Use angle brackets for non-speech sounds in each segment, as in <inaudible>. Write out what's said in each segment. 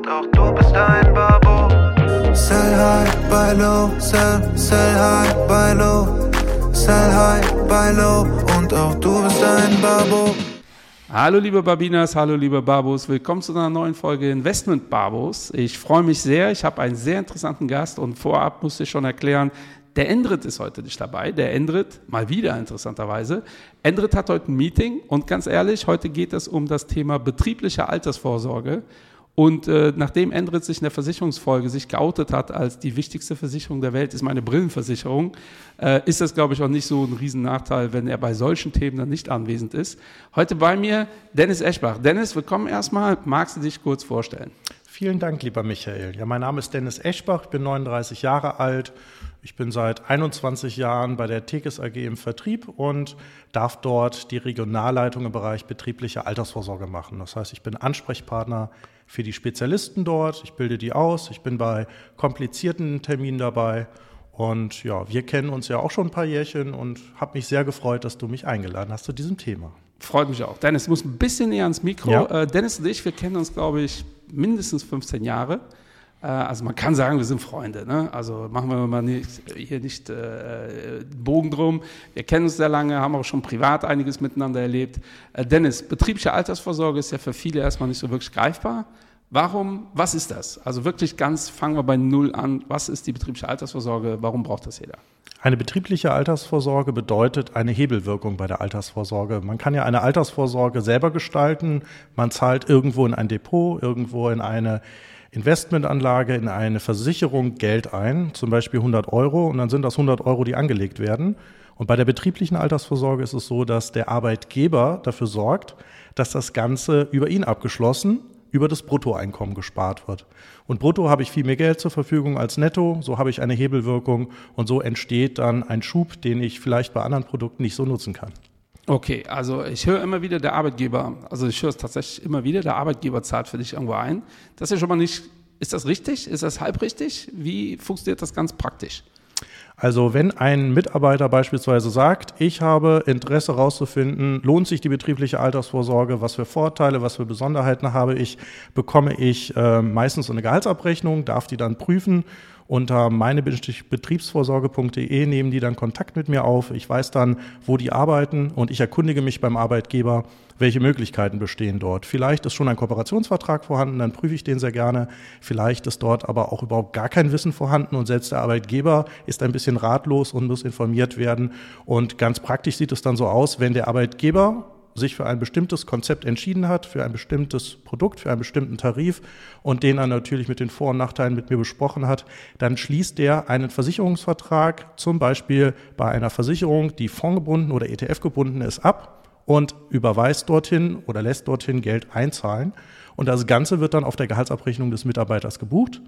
und auch du bist ein Babo. Sell high, buy low, sell, sell high, buy low. Sell high, buy low und auch du bist ein Babo. Hallo liebe Babinas, hallo liebe Babos, willkommen zu einer neuen Folge Investment Babos. Ich freue mich sehr, ich habe einen sehr interessanten Gast und vorab musste ich schon erklären, der Endrit ist heute nicht dabei. Der Endrit, mal wieder interessanterweise. Endrit hat heute ein Meeting und ganz ehrlich, heute geht es um das Thema betriebliche Altersvorsorge. Und äh, nachdem Endrit sich in der Versicherungsfolge sich geoutet hat als die wichtigste Versicherung der Welt ist meine Brillenversicherung, äh, ist das, glaube ich, auch nicht so ein Riesennachteil, wenn er bei solchen Themen dann nicht anwesend ist. Heute bei mir Dennis Eschbach. Dennis, willkommen erstmal. Magst du dich kurz vorstellen? Vielen Dank, lieber Michael. Ja, mein Name ist Dennis Eschbach, ich bin 39 Jahre alt. Ich bin seit 21 Jahren bei der Tekes AG im Vertrieb und darf dort die Regionalleitung im Bereich betriebliche Altersvorsorge machen. Das heißt, ich bin Ansprechpartner für die Spezialisten dort, ich bilde die aus, ich bin bei komplizierten Terminen dabei und ja, wir kennen uns ja auch schon ein paar Jährchen und habe mich sehr gefreut, dass du mich eingeladen hast zu diesem Thema. Freut mich auch. Dennis, muss ein bisschen näher ans Mikro. Ja. Äh, Dennis und ich, wir kennen uns, glaube ich, mindestens 15 Jahre. Äh, also man kann sagen, wir sind Freunde. Ne? Also machen wir mal nicht, hier nicht äh, Bogen drum. Wir kennen uns sehr lange, haben auch schon privat einiges miteinander erlebt. Äh, Dennis, betriebliche Altersvorsorge ist ja für viele erstmal nicht so wirklich greifbar. Warum, was ist das? Also wirklich ganz, fangen wir bei Null an. Was ist die betriebliche Altersvorsorge? Warum braucht das jeder? Eine betriebliche Altersvorsorge bedeutet eine Hebelwirkung bei der Altersvorsorge. Man kann ja eine Altersvorsorge selber gestalten. Man zahlt irgendwo in ein Depot, irgendwo in eine Investmentanlage, in eine Versicherung Geld ein, zum Beispiel 100 Euro, und dann sind das 100 Euro, die angelegt werden. Und bei der betrieblichen Altersvorsorge ist es so, dass der Arbeitgeber dafür sorgt, dass das Ganze über ihn abgeschlossen über das Bruttoeinkommen gespart wird. Und brutto habe ich viel mehr Geld zur Verfügung als netto, so habe ich eine Hebelwirkung und so entsteht dann ein Schub, den ich vielleicht bei anderen Produkten nicht so nutzen kann. Okay, also ich höre immer wieder, der Arbeitgeber, also ich höre es tatsächlich immer wieder, der Arbeitgeber zahlt für dich irgendwo ein. Das ist ja schon mal nicht, ist das richtig? Ist das halb richtig? Wie funktioniert das ganz praktisch? Also wenn ein Mitarbeiter beispielsweise sagt, ich habe Interesse herauszufinden, lohnt sich die betriebliche Altersvorsorge, was für Vorteile, was für Besonderheiten habe ich, bekomme ich äh, meistens eine Gehaltsabrechnung, darf die dann prüfen unter meine-betriebsvorsorge.de nehmen die dann Kontakt mit mir auf. Ich weiß dann, wo die arbeiten und ich erkundige mich beim Arbeitgeber, welche Möglichkeiten bestehen dort. Vielleicht ist schon ein Kooperationsvertrag vorhanden, dann prüfe ich den sehr gerne. Vielleicht ist dort aber auch überhaupt gar kein Wissen vorhanden und selbst der Arbeitgeber ist ein bisschen ratlos und muss informiert werden. Und ganz praktisch sieht es dann so aus, wenn der Arbeitgeber sich für ein bestimmtes Konzept entschieden hat, für ein bestimmtes Produkt, für einen bestimmten Tarif und den er natürlich mit den Vor- und Nachteilen mit mir besprochen hat, dann schließt der einen Versicherungsvertrag, zum Beispiel bei einer Versicherung, die fondgebunden oder ETF gebunden ist, ab und überweist dorthin oder lässt dorthin Geld einzahlen. Und das Ganze wird dann auf der Gehaltsabrechnung des Mitarbeiters gebucht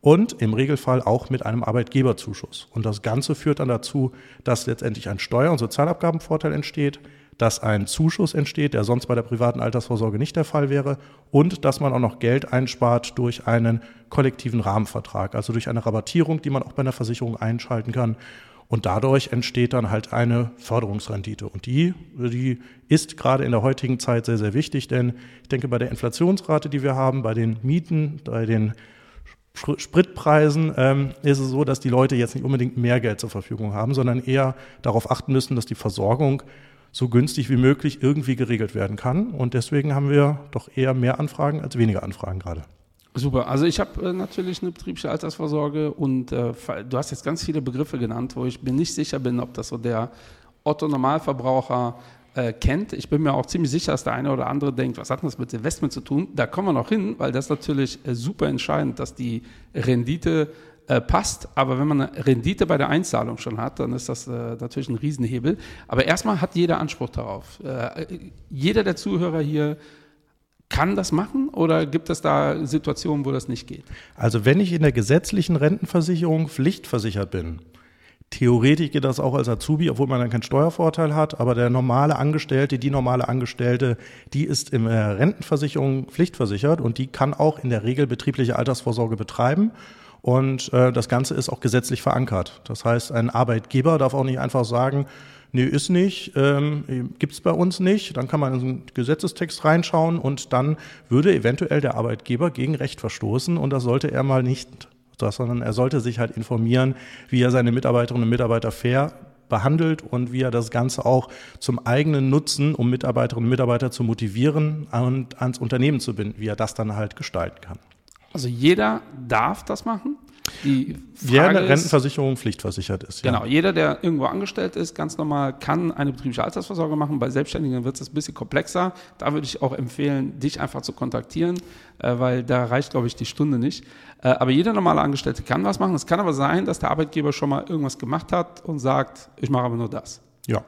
und im Regelfall auch mit einem Arbeitgeberzuschuss. Und das Ganze führt dann dazu, dass letztendlich ein Steuer- und Sozialabgabenvorteil entsteht, dass ein Zuschuss entsteht, der sonst bei der privaten Altersvorsorge nicht der Fall wäre, und dass man auch noch Geld einspart durch einen kollektiven Rahmenvertrag, also durch eine Rabattierung, die man auch bei einer Versicherung einschalten kann. Und dadurch entsteht dann halt eine Förderungsrendite. Und die, die ist gerade in der heutigen Zeit sehr, sehr wichtig, denn ich denke, bei der Inflationsrate, die wir haben, bei den Mieten, bei den Spritpreisen ähm, ist es so, dass die Leute jetzt nicht unbedingt mehr Geld zur Verfügung haben, sondern eher darauf achten müssen, dass die Versorgung so günstig wie möglich irgendwie geregelt werden kann. Und deswegen haben wir doch eher mehr Anfragen als weniger Anfragen gerade. Super. Also ich habe äh, natürlich eine betriebliche Altersvorsorge und äh, du hast jetzt ganz viele Begriffe genannt, wo ich mir nicht sicher bin, ob das so der Otto-Normalverbraucher äh, kennt. Ich bin mir auch ziemlich sicher, dass der eine oder andere denkt, was hat das mit Investment zu tun? Da kommen wir noch hin, weil das natürlich äh, super entscheidend, dass die Rendite äh, passt. Aber wenn man eine Rendite bei der Einzahlung schon hat, dann ist das äh, natürlich ein Riesenhebel. Aber erstmal hat jeder Anspruch darauf. Äh, jeder der Zuhörer hier kann das machen oder gibt es da Situationen, wo das nicht geht? Also wenn ich in der gesetzlichen Rentenversicherung pflichtversichert bin, Theoretisch geht das auch als Azubi, obwohl man dann keinen Steuervorteil hat, aber der normale Angestellte, die normale Angestellte, die ist in der Rentenversicherung pflichtversichert und die kann auch in der Regel betriebliche Altersvorsorge betreiben und äh, das Ganze ist auch gesetzlich verankert. Das heißt, ein Arbeitgeber darf auch nicht einfach sagen, nee, ist nicht, ähm, gibt's bei uns nicht. Dann kann man in den Gesetzestext reinschauen und dann würde eventuell der Arbeitgeber gegen Recht verstoßen und das sollte er mal nicht, sondern er sollte sich halt informieren, wie er seine Mitarbeiterinnen und Mitarbeiter fair behandelt und wie er das Ganze auch zum eigenen Nutzen, um Mitarbeiterinnen und Mitarbeiter zu motivieren und ans Unternehmen zu binden, wie er das dann halt gestalten kann. Also jeder darf das machen? Die Frage Wer eine Rentenversicherung pflichtversichert ist. Ja. Genau, jeder, der irgendwo angestellt ist, ganz normal, kann eine betriebliche Altersvorsorge machen. Bei Selbstständigen wird es ein bisschen komplexer. Da würde ich auch empfehlen, dich einfach zu kontaktieren, äh, weil da reicht, glaube ich, die Stunde nicht. Äh, aber jeder normale Angestellte kann was machen. Es kann aber sein, dass der Arbeitgeber schon mal irgendwas gemacht hat und sagt, ich mache aber nur das. Ja,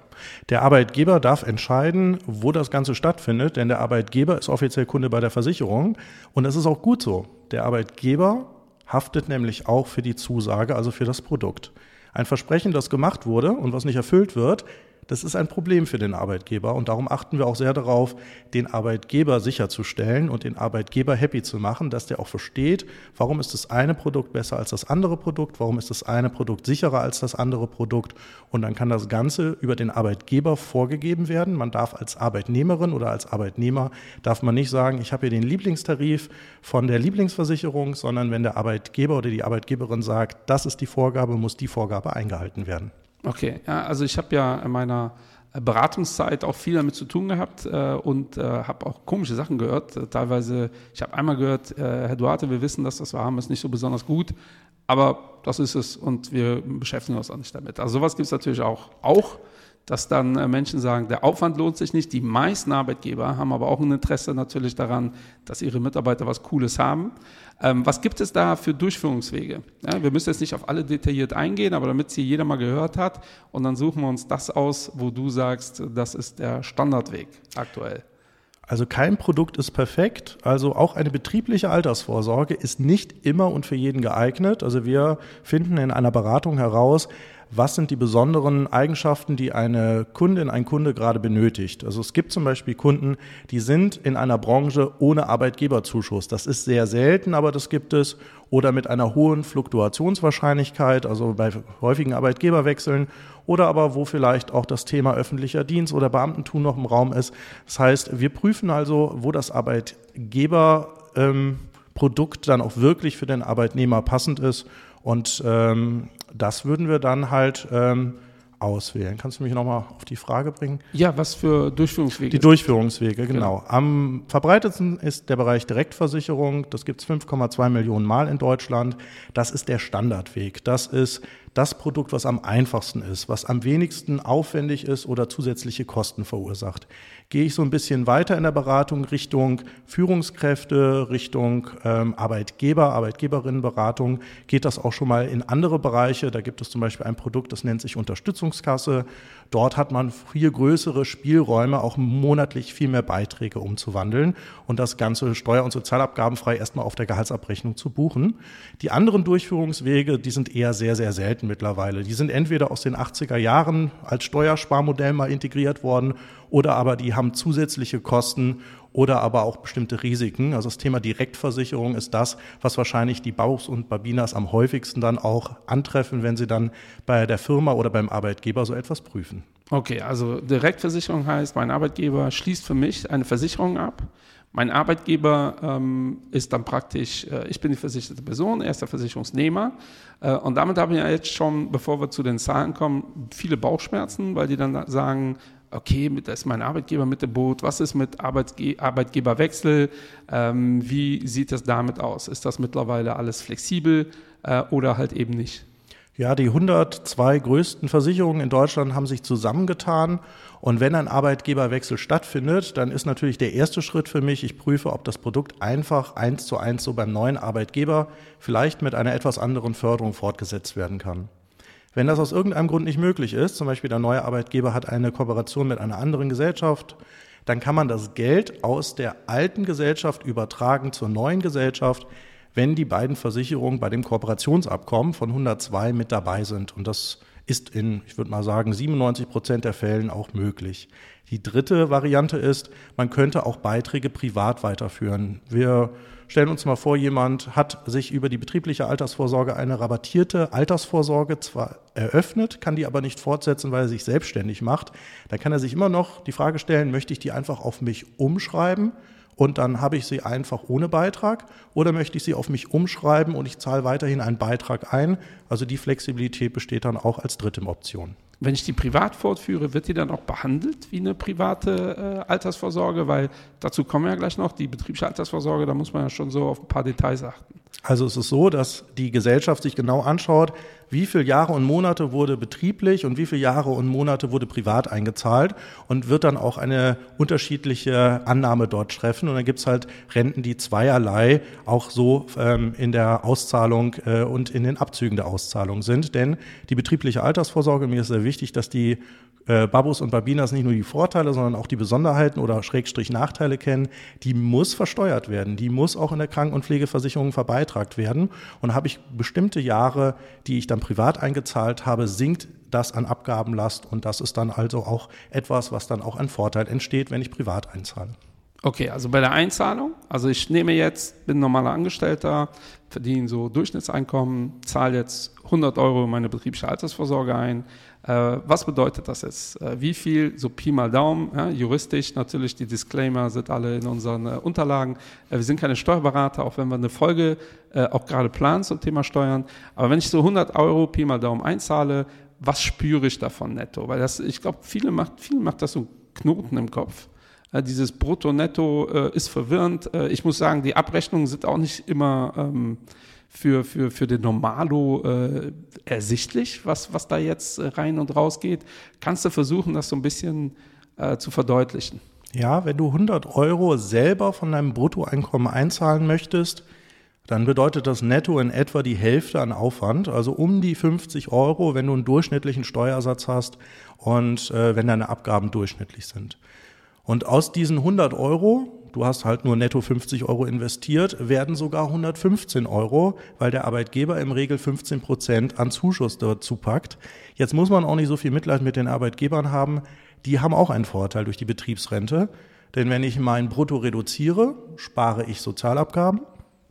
der Arbeitgeber darf entscheiden, wo das Ganze stattfindet, denn der Arbeitgeber ist offiziell Kunde bei der Versicherung und das ist auch gut so. Der Arbeitgeber haftet nämlich auch für die Zusage, also für das Produkt. Ein Versprechen, das gemacht wurde und was nicht erfüllt wird, das ist ein Problem für den Arbeitgeber und darum achten wir auch sehr darauf, den Arbeitgeber sicherzustellen und den Arbeitgeber happy zu machen, dass der auch versteht, warum ist das eine Produkt besser als das andere Produkt, warum ist das eine Produkt sicherer als das andere Produkt und dann kann das Ganze über den Arbeitgeber vorgegeben werden. Man darf als Arbeitnehmerin oder als Arbeitnehmer darf man nicht sagen, ich habe hier den Lieblingstarif von der Lieblingsversicherung, sondern wenn der Arbeitgeber oder die Arbeitgeberin sagt, das ist die Vorgabe, muss die Vorgabe eingehalten werden. Okay, ja, also ich habe ja in meiner Beratungszeit auch viel damit zu tun gehabt äh, und äh, habe auch komische Sachen gehört. Äh, teilweise, ich habe einmal gehört, äh, Herr Duarte, wir wissen, dass das wir haben, ist nicht so besonders gut, aber das ist es und wir beschäftigen uns auch nicht damit. Also sowas gibt es natürlich auch. Auch dass dann äh, Menschen sagen, der Aufwand lohnt sich nicht. Die meisten Arbeitgeber haben aber auch ein Interesse natürlich daran, dass ihre Mitarbeiter was Cooles haben. Ähm, was gibt es da für Durchführungswege? Ja, wir müssen jetzt nicht auf alle detailliert eingehen, aber damit sie jeder mal gehört hat und dann suchen wir uns das aus, wo du sagst, das ist der Standardweg aktuell. Also kein Produkt ist perfekt. Also auch eine betriebliche Altersvorsorge ist nicht immer und für jeden geeignet. Also wir finden in einer Beratung heraus, was sind die besonderen Eigenschaften, die eine Kundin, ein Kunde gerade benötigt. Also es gibt zum Beispiel Kunden, die sind in einer Branche ohne Arbeitgeberzuschuss. Das ist sehr selten, aber das gibt es. Oder mit einer hohen Fluktuationswahrscheinlichkeit, also bei häufigen Arbeitgeberwechseln. Oder aber wo vielleicht auch das Thema öffentlicher Dienst oder Beamtentum noch im Raum ist. Das heißt, wir prüfen also, wo das Arbeitgeberprodukt ähm, dann auch wirklich für den Arbeitnehmer passend ist und ähm, das würden wir dann halt ähm, auswählen. Kannst du mich nochmal auf die Frage bringen? Ja, was für Durchführungswege? Die Durchführungswege, genau. genau. Am verbreitetsten ist der Bereich Direktversicherung. Das gibt es 5,2 Millionen Mal in Deutschland. Das ist der Standardweg. Das ist das Produkt, was am einfachsten ist, was am wenigsten aufwendig ist oder zusätzliche Kosten verursacht. Gehe ich so ein bisschen weiter in der Beratung Richtung Führungskräfte, Richtung ähm, Arbeitgeber, Arbeitgeberinnenberatung, geht das auch schon mal in andere Bereiche. Da gibt es zum Beispiel ein Produkt, das nennt sich Unterstützungskasse. Dort hat man viel größere Spielräume, auch monatlich viel mehr Beiträge umzuwandeln und das Ganze steuer- und sozialabgabenfrei erstmal auf der Gehaltsabrechnung zu buchen. Die anderen Durchführungswege, die sind eher sehr, sehr selten mittlerweile. Die sind entweder aus den 80er Jahren als Steuersparmodell mal integriert worden oder aber die haben zusätzliche Kosten oder aber auch bestimmte Risiken. Also das Thema Direktversicherung ist das, was wahrscheinlich die Bauchs und Babinas am häufigsten dann auch antreffen, wenn sie dann bei der Firma oder beim Arbeitgeber so etwas prüfen. Okay, also Direktversicherung heißt, mein Arbeitgeber schließt für mich eine Versicherung ab. Mein Arbeitgeber ähm, ist dann praktisch, äh, ich bin die versicherte Person, er ist der Versicherungsnehmer. Äh, und damit haben wir jetzt schon, bevor wir zu den Zahlen kommen, viele Bauchschmerzen, weil die dann sagen, okay, da ist mein Arbeitgeber mit dem Boot, was ist mit Arbeitge Arbeitgeberwechsel, ähm, wie sieht das damit aus? Ist das mittlerweile alles flexibel äh, oder halt eben nicht? Ja, die 102 größten Versicherungen in Deutschland haben sich zusammengetan. Und wenn ein Arbeitgeberwechsel stattfindet, dann ist natürlich der erste Schritt für mich, ich prüfe, ob das Produkt einfach eins zu eins so beim neuen Arbeitgeber vielleicht mit einer etwas anderen Förderung fortgesetzt werden kann. Wenn das aus irgendeinem Grund nicht möglich ist, zum Beispiel der neue Arbeitgeber hat eine Kooperation mit einer anderen Gesellschaft, dann kann man das Geld aus der alten Gesellschaft übertragen zur neuen Gesellschaft, wenn die beiden Versicherungen bei dem Kooperationsabkommen von 102 mit dabei sind. Und das ist in, ich würde mal sagen, 97 Prozent der Fällen auch möglich. Die dritte Variante ist, man könnte auch Beiträge privat weiterführen. Wir stellen uns mal vor, jemand hat sich über die betriebliche Altersvorsorge eine rabattierte Altersvorsorge zwar eröffnet, kann die aber nicht fortsetzen, weil er sich selbstständig macht. Dann kann er sich immer noch die Frage stellen, möchte ich die einfach auf mich umschreiben? Und dann habe ich sie einfach ohne Beitrag oder möchte ich sie auf mich umschreiben und ich zahle weiterhin einen Beitrag ein. Also die Flexibilität besteht dann auch als dritte Option. Wenn ich die privat fortführe, wird die dann auch behandelt wie eine private äh, Altersvorsorge? Weil dazu kommen wir ja gleich noch, die betriebliche Altersvorsorge, da muss man ja schon so auf ein paar Details achten. Also es ist so, dass die Gesellschaft sich genau anschaut, wie viele Jahre und Monate wurde betrieblich und wie viele Jahre und Monate wurde privat eingezahlt und wird dann auch eine unterschiedliche Annahme dort treffen. Und dann gibt es halt Renten, die zweierlei auch so ähm, in der Auszahlung äh, und in den Abzügen der Auszahlung sind. Denn die betriebliche Altersvorsorge, mir ist sehr wichtig, dass die äh, Babus und Babinas nicht nur die Vorteile, sondern auch die Besonderheiten oder Schrägstrich Nachteile kennen, die muss versteuert werden. Die muss auch in der Kranken- und Pflegeversicherung verbeitragt werden. Und habe ich bestimmte Jahre, die ich dann privat eingezahlt habe, sinkt das an Abgabenlast. Und das ist dann also auch etwas, was dann auch ein Vorteil entsteht, wenn ich privat einzahle. Okay, also bei der Einzahlung, also ich nehme jetzt, bin normaler Angestellter, verdiene so Durchschnittseinkommen, zahle jetzt 100 Euro in meine betriebliche Altersvorsorge ein, was bedeutet das jetzt? Äh, wie viel, so Pi mal Daumen, ja, juristisch natürlich, die Disclaimer sind alle in unseren äh, Unterlagen. Äh, wir sind keine Steuerberater, auch wenn wir eine Folge äh, auch gerade planen zum Thema Steuern. Aber wenn ich so 100 Euro Pi mal Daumen einzahle, was spüre ich davon netto? Weil das, ich glaube, viele macht, vielen macht das so Knoten im Kopf. dieses Brutto-Netto ist verwirrend. ich muss sagen, die Abrechnungen sind auch nicht immer ähm, für, für, für den Normalo äh, ersichtlich, was, was da jetzt äh, rein und raus geht. Kannst du versuchen, das so ein bisschen äh, zu verdeutlichen? Ja, wenn du 100 Euro selber von deinem Bruttoeinkommen einzahlen möchtest, dann bedeutet das netto in etwa die Hälfte an Aufwand, also um die 50 Euro, wenn du einen durchschnittlichen Steuersatz hast und äh, wenn deine Abgaben durchschnittlich sind. Und aus diesen 100 Euro du hast halt nur netto 50 Euro investiert, werden sogar 115 Euro, weil der Arbeitgeber im Regel 15 Prozent an Zuschuss dazu packt. Jetzt muss man auch nicht so viel Mitleid mit den Arbeitgebern haben. Die haben auch einen Vorteil durch die Betriebsrente. Denn wenn ich mein Brutto reduziere, spare ich Sozialabgaben.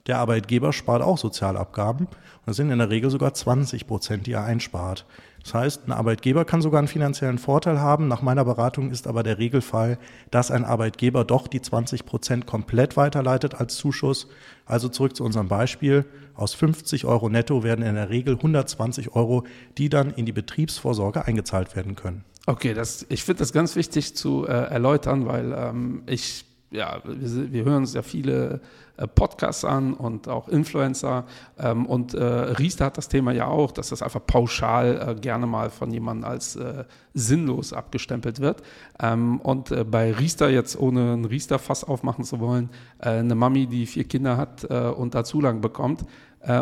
Der Arbeitgeber spart auch Sozialabgaben. Und das sind in der Regel sogar 20 Prozent, die er einspart. Das heißt, ein Arbeitgeber kann sogar einen finanziellen Vorteil haben. Nach meiner Beratung ist aber der Regelfall, dass ein Arbeitgeber doch die 20 Prozent komplett weiterleitet als Zuschuss. Also zurück zu unserem Beispiel. Aus 50 Euro netto werden in der Regel 120 Euro, die dann in die Betriebsvorsorge eingezahlt werden können. Okay, das, ich finde das ganz wichtig zu äh, erläutern, weil ähm, ich ja, wir, wir, hören uns ja viele äh, Podcasts an und auch Influencer. Ähm, und äh, Riester hat das Thema ja auch, dass das einfach pauschal äh, gerne mal von jemandem als äh, sinnlos abgestempelt wird. Ähm, und äh, bei Riester, jetzt ohne ein Riester-Fass aufmachen zu wollen, äh, eine Mami, die vier Kinder hat und da Zulang bekommt,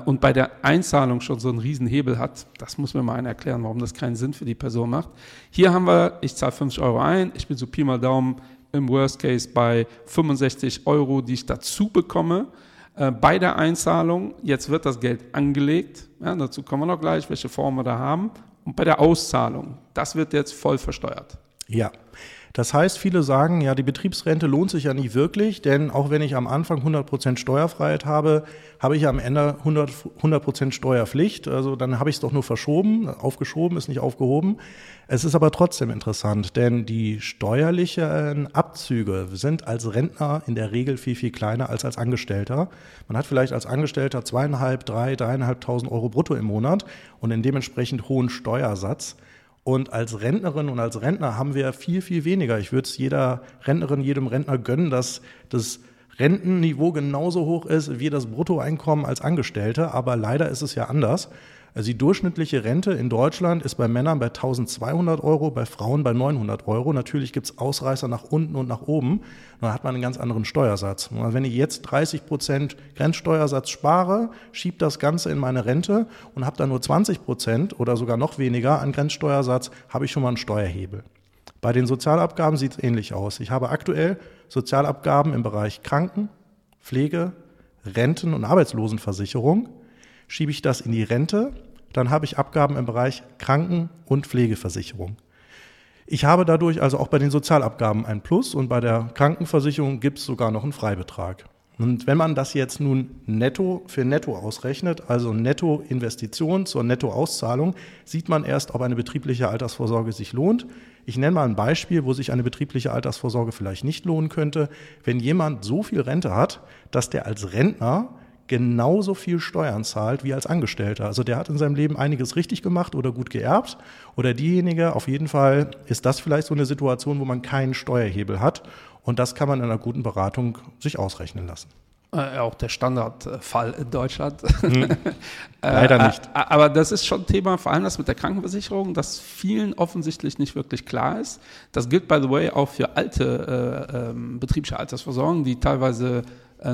und bei der Einzahlung schon so einen Riesenhebel hat, das muss mir mal einer erklären, warum das keinen Sinn für die Person macht. Hier haben wir, ich zahle 50 Euro ein, ich bin so Pi mal Daumen im Worst Case bei 65 Euro, die ich dazu bekomme äh, bei der Einzahlung. Jetzt wird das Geld angelegt. Ja, dazu kommen wir noch gleich, welche Form wir da haben. Und bei der Auszahlung, das wird jetzt voll versteuert. Ja. Das heißt, viele sagen, ja, die Betriebsrente lohnt sich ja nicht wirklich, denn auch wenn ich am Anfang 100% Steuerfreiheit habe, habe ich am Ende 100%, 100 Steuerpflicht. Also dann habe ich es doch nur verschoben, aufgeschoben ist nicht aufgehoben. Es ist aber trotzdem interessant, denn die steuerlichen Abzüge sind als Rentner in der Regel viel, viel kleiner als als Angestellter. Man hat vielleicht als Angestellter zweieinhalb, drei, dreieinhalbtausend Euro brutto im Monat und einen dementsprechend hohen Steuersatz. Und als Rentnerin und als Rentner haben wir viel, viel weniger. Ich würde es jeder Rentnerin, jedem Rentner gönnen, dass das Rentenniveau genauso hoch ist wie das Bruttoeinkommen als Angestellte. Aber leider ist es ja anders. Also die durchschnittliche Rente in Deutschland ist bei Männern bei 1200 Euro, bei Frauen bei 900 Euro. Natürlich gibt es Ausreißer nach unten und nach oben. Dann hat man einen ganz anderen Steuersatz. Und wenn ich jetzt 30 Prozent Grenzsteuersatz spare, schiebt das Ganze in meine Rente und habe dann nur 20 Prozent oder sogar noch weniger an Grenzsteuersatz, habe ich schon mal einen Steuerhebel. Bei den Sozialabgaben sieht es ähnlich aus. Ich habe aktuell Sozialabgaben im Bereich Kranken, Pflege, Renten und Arbeitslosenversicherung. Schiebe ich das in die Rente, dann habe ich Abgaben im Bereich Kranken- und Pflegeversicherung. Ich habe dadurch also auch bei den Sozialabgaben ein Plus und bei der Krankenversicherung gibt es sogar noch einen Freibetrag. Und wenn man das jetzt nun netto für netto ausrechnet, also Nettoinvestition zur Nettoauszahlung, sieht man erst, ob eine betriebliche Altersvorsorge sich lohnt. Ich nenne mal ein Beispiel, wo sich eine betriebliche Altersvorsorge vielleicht nicht lohnen könnte. Wenn jemand so viel Rente hat, dass der als Rentner genauso viel Steuern zahlt wie als Angestellter. Also der hat in seinem Leben einiges richtig gemacht oder gut geerbt oder diejenige, auf jeden Fall ist das vielleicht so eine Situation, wo man keinen Steuerhebel hat und das kann man in einer guten Beratung sich ausrechnen lassen. Äh, auch der Standardfall in Deutschland. Hm. <laughs> Leider äh, nicht. Äh, aber das ist schon Thema, vor allem das mit der Krankenversicherung, das vielen offensichtlich nicht wirklich klar ist. Das gilt, by the way, auch für alte äh, ähm, betriebliche Altersversorgung, die teilweise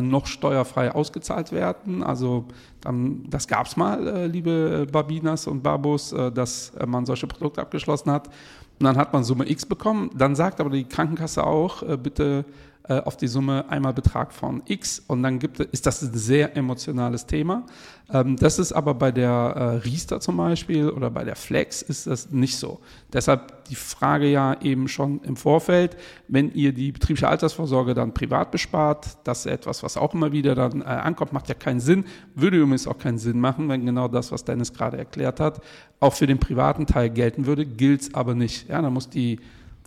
noch steuerfrei ausgezahlt werden. Also dann, das gab es mal, äh, liebe Babinas und Babos, äh, dass man solche Produkte abgeschlossen hat. Und dann hat man Summe X bekommen. Dann sagt aber die Krankenkasse auch, bitte äh, auf die Summe einmal Betrag von X und dann gibt, ist das ein sehr emotionales Thema. Ähm, das ist aber bei der äh, Riester zum Beispiel oder bei der Flex ist das nicht so. Deshalb die Frage ja eben schon im Vorfeld, wenn ihr die betriebliche Altersvorsorge dann privat bespart, das ist etwas, was auch immer wieder dann äh, ankommt, macht ja keinen Sinn, würde übrigens auch keinen Sinn machen, wenn genau das, was Dennis gerade erklärt hat, auch für den privaten Teil gelten würde, gilt es aber nicht. Ja, da muss die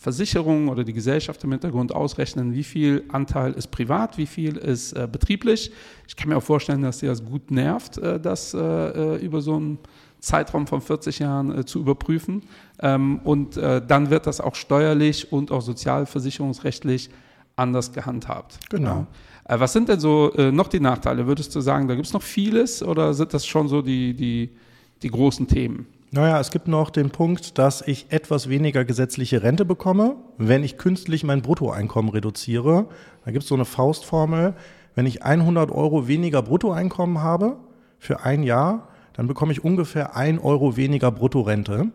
Versicherung oder die Gesellschaft im Hintergrund ausrechnen, wie viel Anteil ist privat, wie viel ist äh, betrieblich. Ich kann mir auch vorstellen, dass dir das gut nervt, äh, das äh, äh über so einen Zeitraum von 40 Jahren äh, zu überprüfen. Ähm, und äh, dann wird das auch steuerlich und auch sozialversicherungsrechtlich anders gehandhabt. Genau. Ja. was sind denn so noch die Nachteile? Würdest du sagen, da gibt es noch vieles oder sind das schon so die, die, die großen Themen? Naja, es gibt noch den Punkt, dass ich etwas weniger gesetzliche Rente bekomme, wenn ich künstlich mein Bruttoeinkommen reduziere. Da gibt es so eine Faustformel. Wenn ich 100 Euro weniger Bruttoeinkommen habe für ein Jahr, dann bekomme ich ungefähr 1 Euro weniger Bruttorente.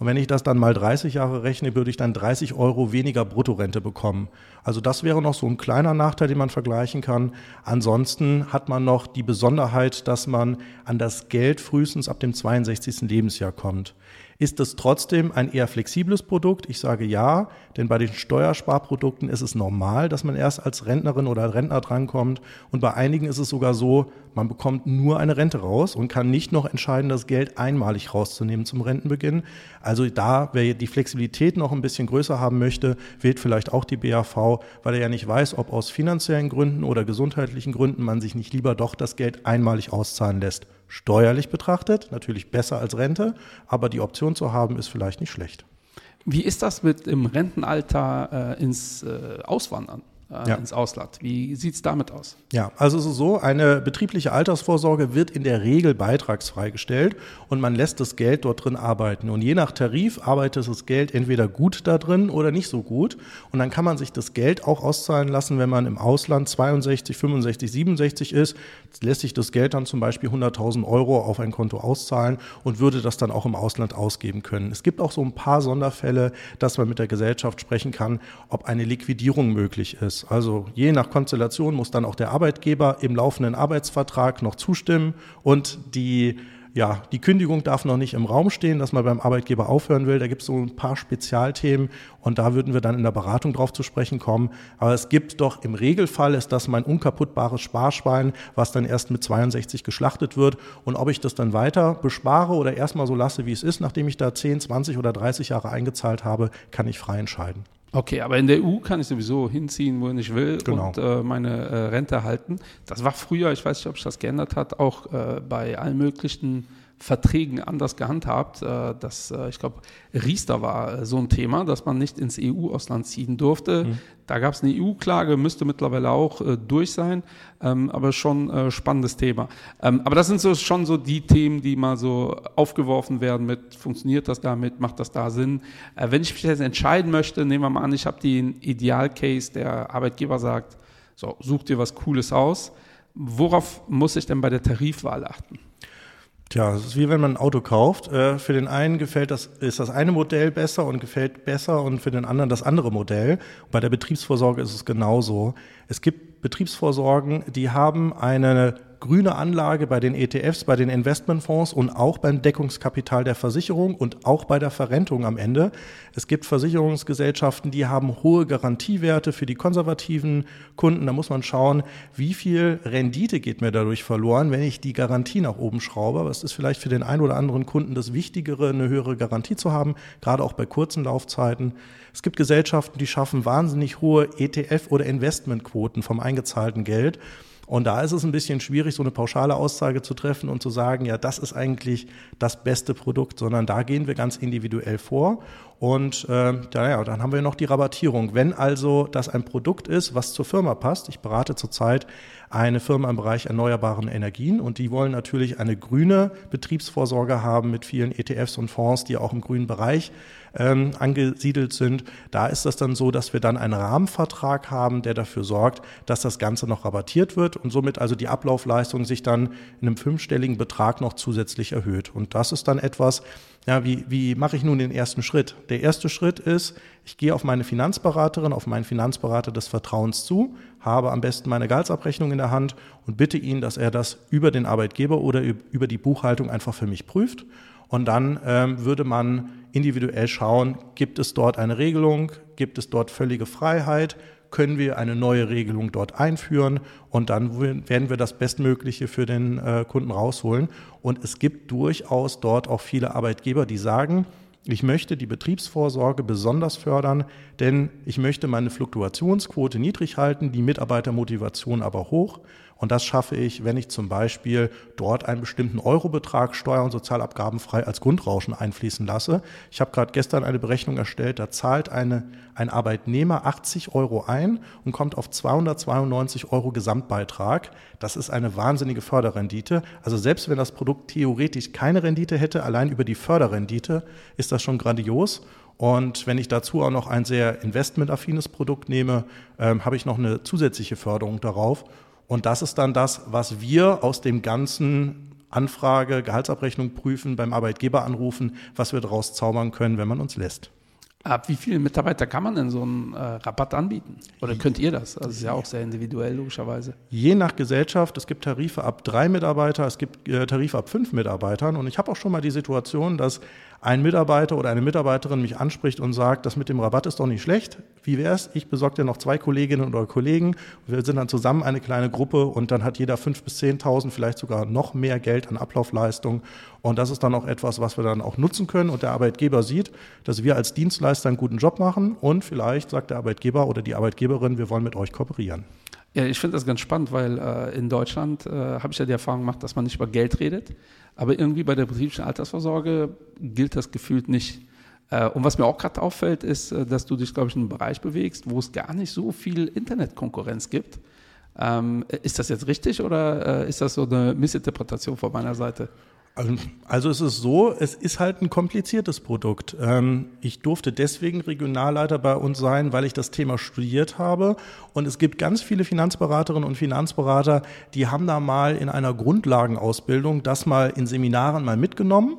Und wenn ich das dann mal 30 Jahre rechne, würde ich dann 30 Euro weniger Bruttorente bekommen. Also das wäre noch so ein kleiner Nachteil, den man vergleichen kann. Ansonsten hat man noch die Besonderheit, dass man an das Geld frühestens ab dem 62. Lebensjahr kommt. Ist es trotzdem ein eher flexibles Produkt? Ich sage ja, denn bei den Steuersparprodukten ist es normal, dass man erst als Rentnerin oder Rentner drankommt. Und bei einigen ist es sogar so, man bekommt nur eine Rente raus und kann nicht noch entscheiden, das Geld einmalig rauszunehmen zum Rentenbeginn. Also da, wer die Flexibilität noch ein bisschen größer haben möchte, wählt vielleicht auch die BAV, weil er ja nicht weiß, ob aus finanziellen Gründen oder gesundheitlichen Gründen man sich nicht lieber doch das Geld einmalig auszahlen lässt steuerlich betrachtet, natürlich besser als Rente, aber die Option zu haben, ist vielleicht nicht schlecht. Wie ist das mit im Rentenalter äh, ins äh, Auswandern? äh, ja. ins Ausland. Wie sieht es damit aus? Ja, also es ist so, eine betriebliche Altersvorsorge wird in der Regel beitragsfrei gestellt und man lässt das Geld dort drin arbeiten. Und je nach Tarif arbeitet das Geld entweder gut da drin oder nicht so gut. Und dann kann man sich das Geld auch auszahlen lassen, wenn man im Ausland 62, 65, 67 ist, lässt sich das Geld dann zum Beispiel 100.000 Euro auf ein Konto auszahlen und würde das dann auch im Ausland ausgeben können. Es gibt auch so ein paar Sonderfälle, dass man mit der Gesellschaft sprechen kann, ob eine Liquidierung möglich ist. Also je nach Konstellation muss dann auch der Arbeitgeber im laufenden Arbeitsvertrag noch zustimmen und die ja, die Kündigung darf noch nicht im Raum stehen, dass man beim Arbeitgeber aufhören will. Da gibt es so ein paar Spezialthemen und da würden wir dann in der Beratung drauf zu sprechen kommen. Aber es gibt doch im Regelfall ist das mein unkaputtbares Sparschwein, was dann erst mit 62 geschlachtet wird. Und ob ich das dann weiter bespare oder erstmal so lasse, wie es ist, nachdem ich da 10, 20 oder 30 Jahre eingezahlt habe, kann ich frei entscheiden. Okay, aber in der EU kann ich sowieso hinziehen, wo ich will genau. und äh, meine äh, Rente erhalten. Das war früher, ich weiß nicht, ob sich das geändert hat, auch äh, bei allen möglichen Verträgen anders gehandhabt. Äh, das, äh, ich glaube, Riester war äh, so ein Thema, dass man nicht ins EU-Ausland ziehen durfte. Mhm. Da gab es eine EU-Klage, müsste mittlerweile auch durch sein, ähm, aber schon spannendes Thema. Ähm, aber das sind so schon so die Themen, die mal so aufgeworfen werden mit, funktioniert das damit, macht das da Sinn? wenn ich mich jetzt entscheiden möchte, nehmen wir mal an, ich habe den Idealcase, der Arbeitgeber sagt, so, such dir was Cooles aus. Worauf muss ich denn bei der Tarifwahl achten? Tja, es ist wie wenn man ein Auto kauft. Äh, für den einen gefällt das, ist das eine Modell besser und gefällt besser und für den anderen das andere Modell. Bei der Betriebsvorsorge ist es genauso. Es gibt Betriebsvorsorgen, die haben eine grüne Anlage bei den ETFs, bei den Investmentfonds und auch beim Deckungskapital der Versicherung und auch bei der Verrentung am Ende. Es gibt Versicherungsgesellschaften, die haben hohe Garantiewerte für die konservativen Kunden. Da muss man schauen, wie viel Rendite geht mir dadurch verloren, wenn ich die Garantie nach oben schraube. Aber es ist vielleicht für den einen oder anderen Kunden das Wichtigere, eine höhere Garantie zu haben, gerade auch bei kurzen Laufzeiten. Es gibt Gesellschaften, die schaffen wahnsinnig hohe ETF- oder Investmentquoten vom eingezahlten Geld. Und da ist es ein bisschen schwierig, so eine pauschale Aussage zu treffen und zu sagen, ja, das ist eigentlich das beste Produkt, sondern da gehen wir ganz individuell vor. Und äh, ja, dann haben wir noch die Rabattierung. Wenn also das ein Produkt ist, was zur Firma passt, ich berate zurzeit eine Firma im Bereich erneuerbaren Energien und die wollen natürlich eine grüne Betriebsvorsorge haben mit vielen ETFs und Fonds, die auch im grünen Bereich ähm, angesiedelt sind. Da ist das dann so, dass wir dann einen Rahmenvertrag haben, der dafür sorgt, dass das Ganze noch rabattiert wird und somit also die Ablaufleistung sich dann in einem fünfstelligen Betrag noch zusätzlich erhöht. Und das ist dann etwas, ja, wie, wie mache ich nun den ersten Schritt? Der erste Schritt ist, ich gehe auf meine Finanzberaterin, auf meinen Finanzberater des Vertrauens zu, habe am besten meine Gehaltsabrechnung in der Hand und bitte ihn, dass er das über den Arbeitgeber oder über die Buchhaltung einfach für mich prüft. Und dann ähm, würde man individuell schauen, gibt es dort eine Regelung, gibt es dort völlige Freiheit, können wir eine neue Regelung dort einführen und dann werden wir das Bestmögliche für den äh, Kunden rausholen. Und es gibt durchaus dort auch viele Arbeitgeber, die sagen, ich möchte die Betriebsvorsorge besonders fördern, denn ich möchte meine Fluktuationsquote niedrig halten, die Mitarbeitermotivation aber hoch. Und das schaffe ich, wenn ich zum Beispiel dort einen bestimmten Eurobetrag Steuer- und Sozialabgabenfrei als Grundrauschen einfließen lasse. Ich habe gerade gestern eine Berechnung erstellt, da zahlt eine, ein Arbeitnehmer 80 Euro ein und kommt auf 292 Euro Gesamtbeitrag. Das ist eine wahnsinnige Förderrendite. Also selbst wenn das Produkt theoretisch keine Rendite hätte, allein über die Förderrendite ist das schon grandios. Und wenn ich dazu auch noch ein sehr investmentaffines Produkt nehme, ähm, habe ich noch eine zusätzliche Förderung darauf. Und das ist dann das, was wir aus dem ganzen Anfrage, Gehaltsabrechnung prüfen, beim Arbeitgeber anrufen, was wir daraus zaubern können, wenn man uns lässt. Ab wie viele Mitarbeiter kann man denn so einen äh, Rabatt anbieten? Oder könnt ihr das? Also ist ja auch sehr individuell, logischerweise. Je nach Gesellschaft, es gibt Tarife ab drei Mitarbeiter, es gibt äh, Tarife ab fünf Mitarbeitern. Und ich habe auch schon mal die Situation, dass ein Mitarbeiter oder eine Mitarbeiterin mich anspricht und sagt, das mit dem Rabatt ist doch nicht schlecht. Wie wär's? Ich besorge dir noch zwei Kolleginnen oder Kollegen. Wir sind dann zusammen eine kleine Gruppe und dann hat jeder fünf bis zehntausend, vielleicht sogar noch mehr Geld an Ablaufleistung. Und das ist dann auch etwas, was wir dann auch nutzen können. Und der Arbeitgeber sieht, dass wir als Dienstleister einen guten Job machen und vielleicht sagt der Arbeitgeber oder die Arbeitgeberin, wir wollen mit euch kooperieren. Ja, ich finde das ganz spannend, weil äh, in Deutschland äh, habe ich ja die Erfahrung gemacht, dass man nicht über Geld redet, aber irgendwie bei der betrieblichen Altersvorsorge gilt das gefühlt nicht. Äh, und was mir auch gerade auffällt, ist, äh, dass du dich, glaube ich, in einem Bereich bewegst, wo es gar nicht so viel Internetkonkurrenz gibt. Ähm, ist das jetzt richtig oder äh, ist das so eine Missinterpretation von meiner Seite? Also, also es ist so, es ist halt ein kompliziertes Produkt. Ähm, ich durfte deswegen Regionalleiter bei uns sein, weil ich das Thema studiert habe. Und es gibt ganz viele Finanzberaterinnen und Finanzberater, die haben da mal in einer Grundlagenausbildung das mal in Seminaren mal mitgenommen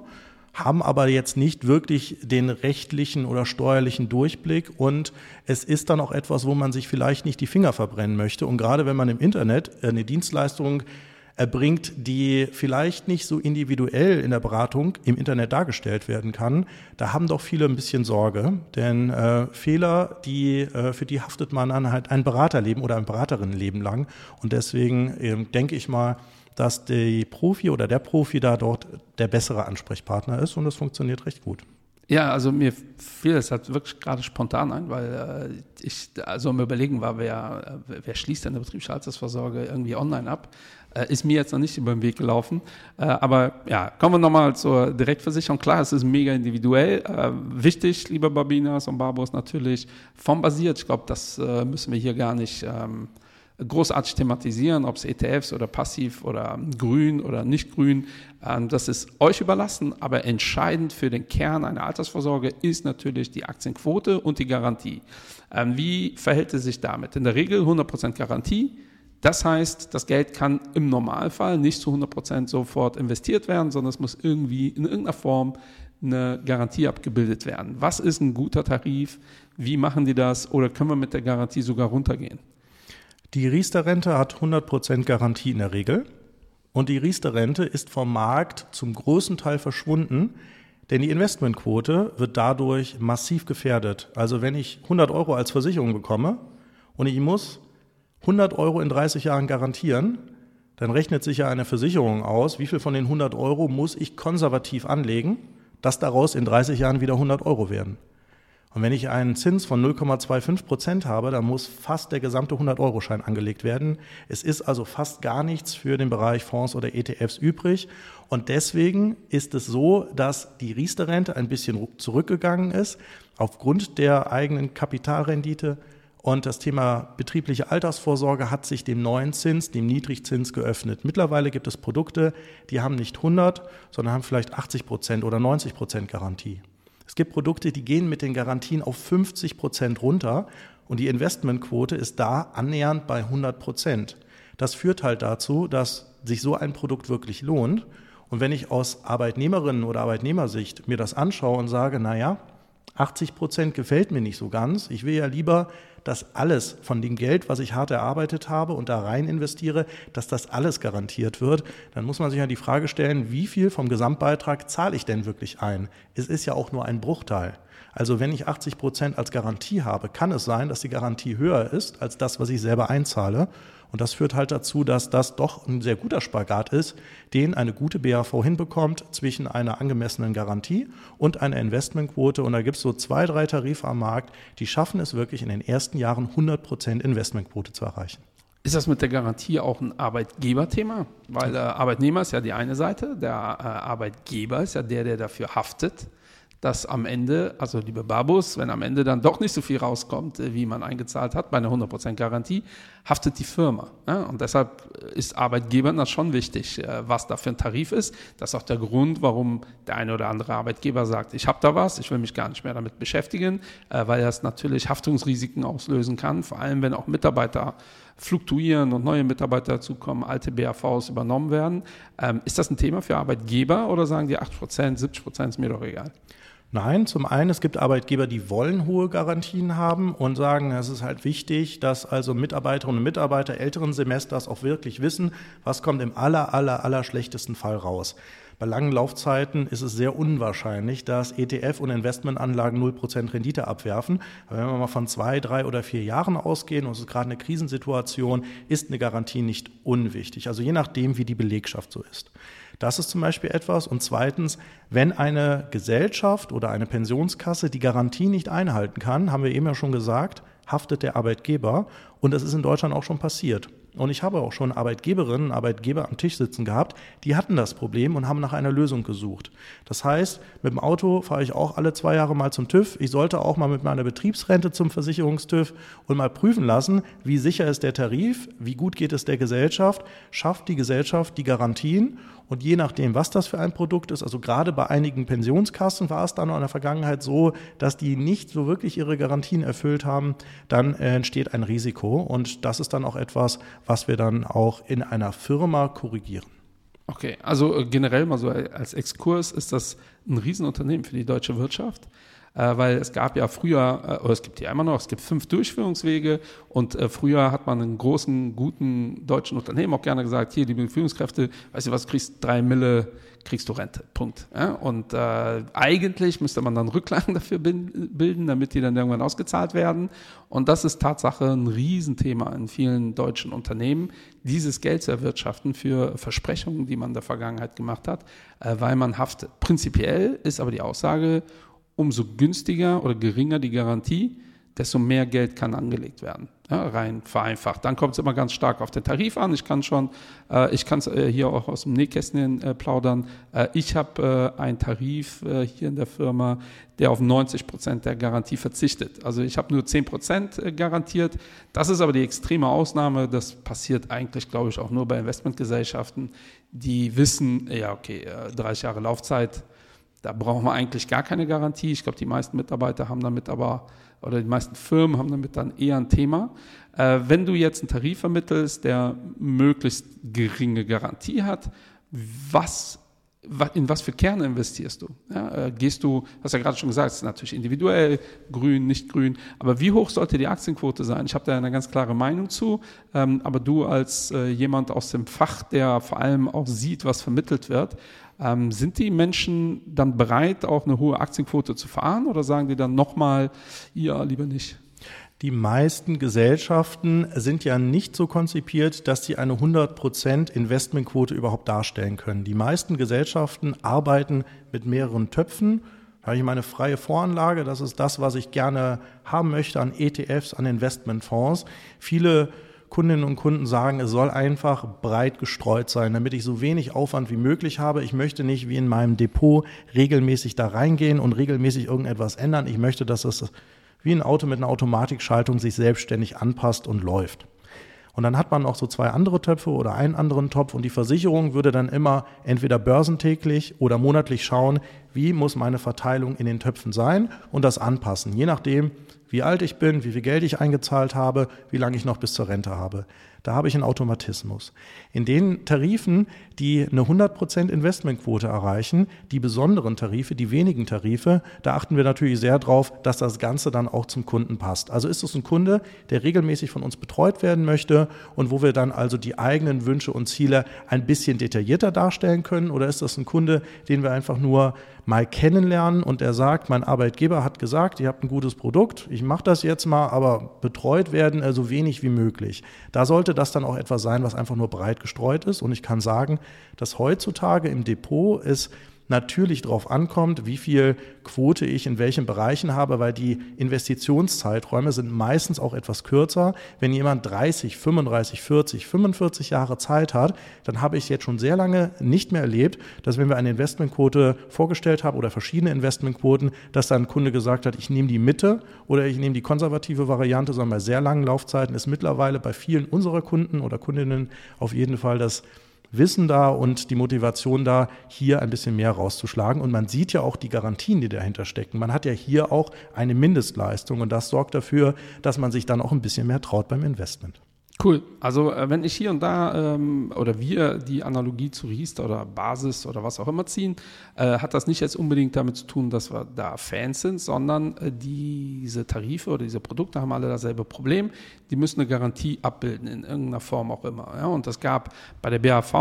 haben aber jetzt nicht wirklich den rechtlichen oder steuerlichen Durchblick und es ist dann auch etwas, wo man sich vielleicht nicht die Finger verbrennen möchte. Und gerade wenn man im Internet eine Dienstleistung erbringt, die vielleicht nicht so individuell in der Beratung im Internet dargestellt werden kann, da haben doch viele ein bisschen Sorge. Denn äh, Fehler, die, äh, für die haftet man dann halt ein Beraterleben oder ein Beraterinnenleben lang. Und deswegen äh, denke ich mal, dass die Profi oder der Profi da dort der bessere Ansprechpartner ist und es funktioniert recht gut. Ja, also mir fiel das halt wirklich gerade spontan ein, weil äh, ich also am Überlegen war, wer, äh, wer schließt denn eine betriebliche irgendwie online ab? Äh, ist mir jetzt noch nicht über den Weg gelaufen. Äh, aber ja, kommen wir nochmal zur Direktversicherung. Klar, es ist mega individuell. Äh, wichtig, liebe Babinas und Barbos, natürlich formbasiert. Ich glaube, das müssen wir hier gar nicht ähm, großartig thematisieren, ob es ETFs oder passiv oder grün oder nicht grün. Ähm, das ist euch überlassen, aber entscheidend für den Kern einer Altersvorsorge ist natürlich die Aktienquote und die Garantie. Ähm, wie verhält es sich damit? In der Regel 100% Garantie. Das heißt, das Geld kann im Normalfall nicht zu 100% sofort investiert werden, sondern es muss irgendwie in irgendeiner Form eine Garantie abgebildet werden. Was ist ein guter Tarif? Wie machen die das? Oder können wir mit der Garantie sogar runtergehen? Die Riester-Rente hat 100% Garantie in der Regel. Und die Riester-Rente ist vom Markt zum großen Teil verschwunden, denn die Investmentquote wird dadurch massiv gefährdet. Also wenn ich 100 Euro als Versicherung bekomme und ich muss 100 Euro in 30 Jahren garantieren, dann rechnet sich ja eine Versicherung aus, wie viel von den 100 Euro muss ich konservativ anlegen, dass daraus in 30 Jahren wieder 100 Euro werden. Und wenn ich einen Zins von 0,25 Prozent habe, dann muss fast der gesamte 100-Euro-Schein angelegt werden. Es ist also fast gar nichts für den Bereich Fonds oder ETFs übrig. Und deswegen ist es so, dass die Riester-Rente ein bisschen zurückgegangen ist aufgrund der eigenen Kapitalrendite. Und das Thema betriebliche Altersvorsorge hat sich dem neuen Zins, dem Niedrigzins geöffnet. Mittlerweile gibt es Produkte, die haben nicht 100, sondern haben vielleicht 80 Prozent oder 90 Prozent Garantie. Es gibt Produkte, die gehen mit den Garantien auf 50 Prozent runter und die Investmentquote ist da annähernd bei 100 Prozent. Das führt halt dazu, dass sich so ein Produkt wirklich lohnt. Und wenn ich aus Arbeitnehmerinnen oder Arbeitnehmersicht mir das anschaue und sage, na ja, 80 Prozent gefällt mir nicht so ganz. Ich will ja lieber, dass alles von dem Geld, was ich hart erarbeitet habe und da rein investiere, dass das alles garantiert wird. Dann muss man sich ja die Frage stellen, wie viel vom Gesamtbeitrag zahle ich denn wirklich ein? Es ist ja auch nur ein Bruchteil. Also wenn ich 80 Prozent als Garantie habe, kann es sein, dass die Garantie höher ist als das, was ich selber einzahle. Und das führt halt dazu, dass das doch ein sehr guter Spagat ist, den eine gute BAV hinbekommt zwischen einer angemessenen Garantie und einer Investmentquote. Und da gibt es so zwei, drei Tarife am Markt, die schaffen es wirklich in den ersten Jahren 100 Prozent Investmentquote zu erreichen. Ist das mit der Garantie auch ein Arbeitgeberthema? Weil der Arbeitnehmer ist ja die eine Seite, der äh, Arbeitgeber ist ja der, der dafür haftet dass am Ende, also liebe Babus, wenn am Ende dann doch nicht so viel rauskommt, äh, wie man eingezahlt hat, bei einer 100% Garantie, haftet die Firma. Und deshalb ist Arbeitgebern das schon wichtig, äh, was da für ein Tarif ist. Das ist auch der Grund, warum der eine oder andere Arbeitgeber sagt, ich habe da was, ich will mich gar nicht mehr damit beschäftigen, äh, weil das natürlich Haftungsrisiken auslösen kann, vor allem wenn auch Mitarbeiter fluktuieren und neue Mitarbeiter dazukommen, alte BAVs übernommen werden. Ähm, ist das ein Thema für Arbeitgeber oder sagen die 8%, 70% ist mir doch egal? Nein, zum einen, es gibt Arbeitgeber, die wollen hohe Garantien haben und sagen, es ist halt wichtig, dass also Mitarbeiterinnen und Mitarbeiter älteren Semesters auch wirklich wissen, was kommt im aller, aller, aller schlechtesten Fall raus. Bei langen Laufzeiten ist es sehr unwahrscheinlich, dass ETF und Investmentanlagen 0% Rendite abwerfen. Aber wenn wir mal von zwei, drei oder vier Jahren ausgehen, und es ist gerade eine Krisensituation, ist eine Garantie nicht unwichtig. Also je nachdem, wie die Belegschaft so ist. Das ist zum Beispiel etwas. Und zweitens, wenn eine Gesellschaft oder eine Pensionskasse die Garantie nicht einhalten kann, haben wir eben ja schon gesagt, haftet der Arbeitgeber. Und das ist in Deutschland auch schon passiert. Und ich habe auch schon Arbeitgeberinnen, Arbeitgeber am Tisch sitzen gehabt, die hatten das Problem und haben nach einer Lösung gesucht. Das heißt, mit dem Auto fahre ich auch alle zwei Jahre mal zum TÜV. Ich sollte auch mal mit meiner Betriebsrente zum Versicherungstüv und mal prüfen lassen, wie sicher ist der Tarif, wie gut geht es der Gesellschaft, schafft die Gesellschaft die Garantien und je nachdem, was das für ein Produkt ist, also gerade bei einigen Pensionskassen war es dann noch in der Vergangenheit so, dass die nicht so wirklich ihre Garantien erfüllt haben, dann äh, entsteht ein Risiko. Und das ist dann auch etwas, was wir dann auch in einer Firma korrigieren. Okay, also äh, generell mal so als Exkurs ist das ein Riesenunternehmen für die deutsche Wirtschaft äh, weil es gab ja früher, äh, oder es gibt ja immer noch, es gibt fünf Durchführungswege und äh, früher hat man einen großen, guten deutschen Unternehmen auch gerne gesagt, hier, liebe Führungskräfte, weißt du was, kriegst drei Mille, kriegst du Rente, Punkt. Ja? Und äh, eigentlich müsste man dann Rücklagen <laughs> dafür bilden, damit die dann irgendwann ausgezahlt werden und das ist Tatsache ein Riesenthema in vielen deutschen Unternehmen, dieses Geld zu erwirtschaften für Versprechungen, die man in der Vergangenheit gemacht hat, äh, weil man haftet. Prinzipiell ist aber die Aussage, umso günstiger oder geringer die Garantie, desto mehr Geld kann angelegt werden. Ja, rein vereinfacht. Dann kommt es immer ganz stark auf den Tarif an. Ich kann schon, äh, ich kann es äh, hier auch aus dem Nähkästchen äh, plaudern. Äh, ich habe äh, einen Tarif äh, hier in der Firma, der auf 90 Prozent der Garantie verzichtet. Also ich habe nur 10 Prozent garantiert. Das ist aber die extreme Ausnahme. Das passiert eigentlich, glaube ich, auch nur bei Investmentgesellschaften, die wissen, ja, okay, 30 Jahre Laufzeit, da brauchen wir eigentlich gar keine Garantie. Ich glaube, die meisten Mitarbeiter haben damit aber, oder die meisten Firmen haben damit dann eher ein Thema. Äh, wenn du jetzt einen Tarif vermittelst, der möglichst geringe Garantie hat, was in was für Kerne investierst du? Ja, äh, gehst du, hast ja gerade schon gesagt, es ist natürlich individuell, grün, nicht grün, aber wie hoch sollte die Aktienquote sein? Ich habe da eine ganz klare Meinung zu, ähm, aber du als äh, jemand aus dem Fach, der vor allem auch sieht, was vermittelt wird, ähm, sind die Menschen dann bereit, auch eine hohe Aktienquote zu fahren oder sagen die dann nochmal, ja, lieber nicht? Die meisten Gesellschaften sind ja nicht so konzipiert, dass sie eine 100% Investmentquote überhaupt darstellen können. Die meisten Gesellschaften arbeiten mit mehreren Töpfen. Da habe ich meine freie Voranlage, das ist das, was ich gerne haben möchte an ETFs, an Investmentfonds. Viele Kundinnen und Kunden sagen, es soll einfach breit gestreut sein, damit ich so wenig Aufwand wie möglich habe. Ich möchte nicht wie in meinem Depot regelmäßig da reingehen und regelmäßig irgendetwas ändern. Ich möchte, dass es wie ein Auto mit einer Automatikschaltung sich selbstständig anpasst und läuft. Und dann hat man noch so zwei andere Töpfe oder einen anderen Topf und die Versicherung würde dann immer entweder börsentäglich oder monatlich schauen, wie muss meine Verteilung in den Töpfen sein und das anpassen, je nachdem, wie alt ich bin, wie viel Geld ich eingezahlt habe, wie lange ich noch bis zur Rente habe. Da habe ich einen Automatismus. In den Tarifen, die eine 100% Investmentquote erreichen, die besonderen Tarife, die wenigen Tarife, da achten wir natürlich sehr darauf, dass das Ganze dann auch zum Kunden passt. Also ist es ein Kunde, der regelmäßig von uns betreut werden möchte und wo wir dann also die eigenen Wünsche und Ziele ein bisschen detaillierter darstellen können oder ist das ein Kunde, den wir einfach nur mal kennenlernen und er sagt, mein Arbeitgeber hat gesagt, ihr habt ein gutes Produkt, ich mache das jetzt mal, aber betreut werden äh, so wenig wie möglich. Da sollte das dann auch etwas sein, was einfach nur breit gestreut ist. Und ich kann sagen, dass heutzutage im Depot es natürlich darauf ankommt, wie viel Quote ich in welchen Bereichen habe, weil die Investitionszeiträume sind meistens auch etwas kürzer. Wenn jemand 30, 35, 40, 45 Jahre Zeit hat, dann habe ich jetzt schon sehr lange nicht mehr erlebt, dass wenn wir eine Investmentquote vorgestellt haben oder verschiedene Investmentquoten, dass dann ein Kunde gesagt hat, ich nehme die Mitte oder ich nehme die konservative Variante, sondern bei sehr langen Laufzeiten ist mittlerweile bei vielen unserer Kunden oder Kundinnen auf jeden Fall das Wissen da und die Motivation da, hier ein bisschen mehr rauszuschlagen. Und man sieht ja auch die Garantien, die dahinter stecken. Man hat ja hier auch eine Mindestleistung und das sorgt dafür, dass man sich dann auch ein bisschen mehr traut beim Investment. Cool. Also äh, wenn ich hier und da ähm, oder wir die Analogie zu Riester oder Basis oder was auch immer ziehen, äh, hat das nicht jetzt unbedingt damit zu tun, dass wir da Fans sind, sondern äh, diese Tarife oder diese Produkte haben alle dasselbe Problem. Die müssen eine Garantie abbilden in irgendeiner Form auch immer. Ja? Und es gab bei der BAV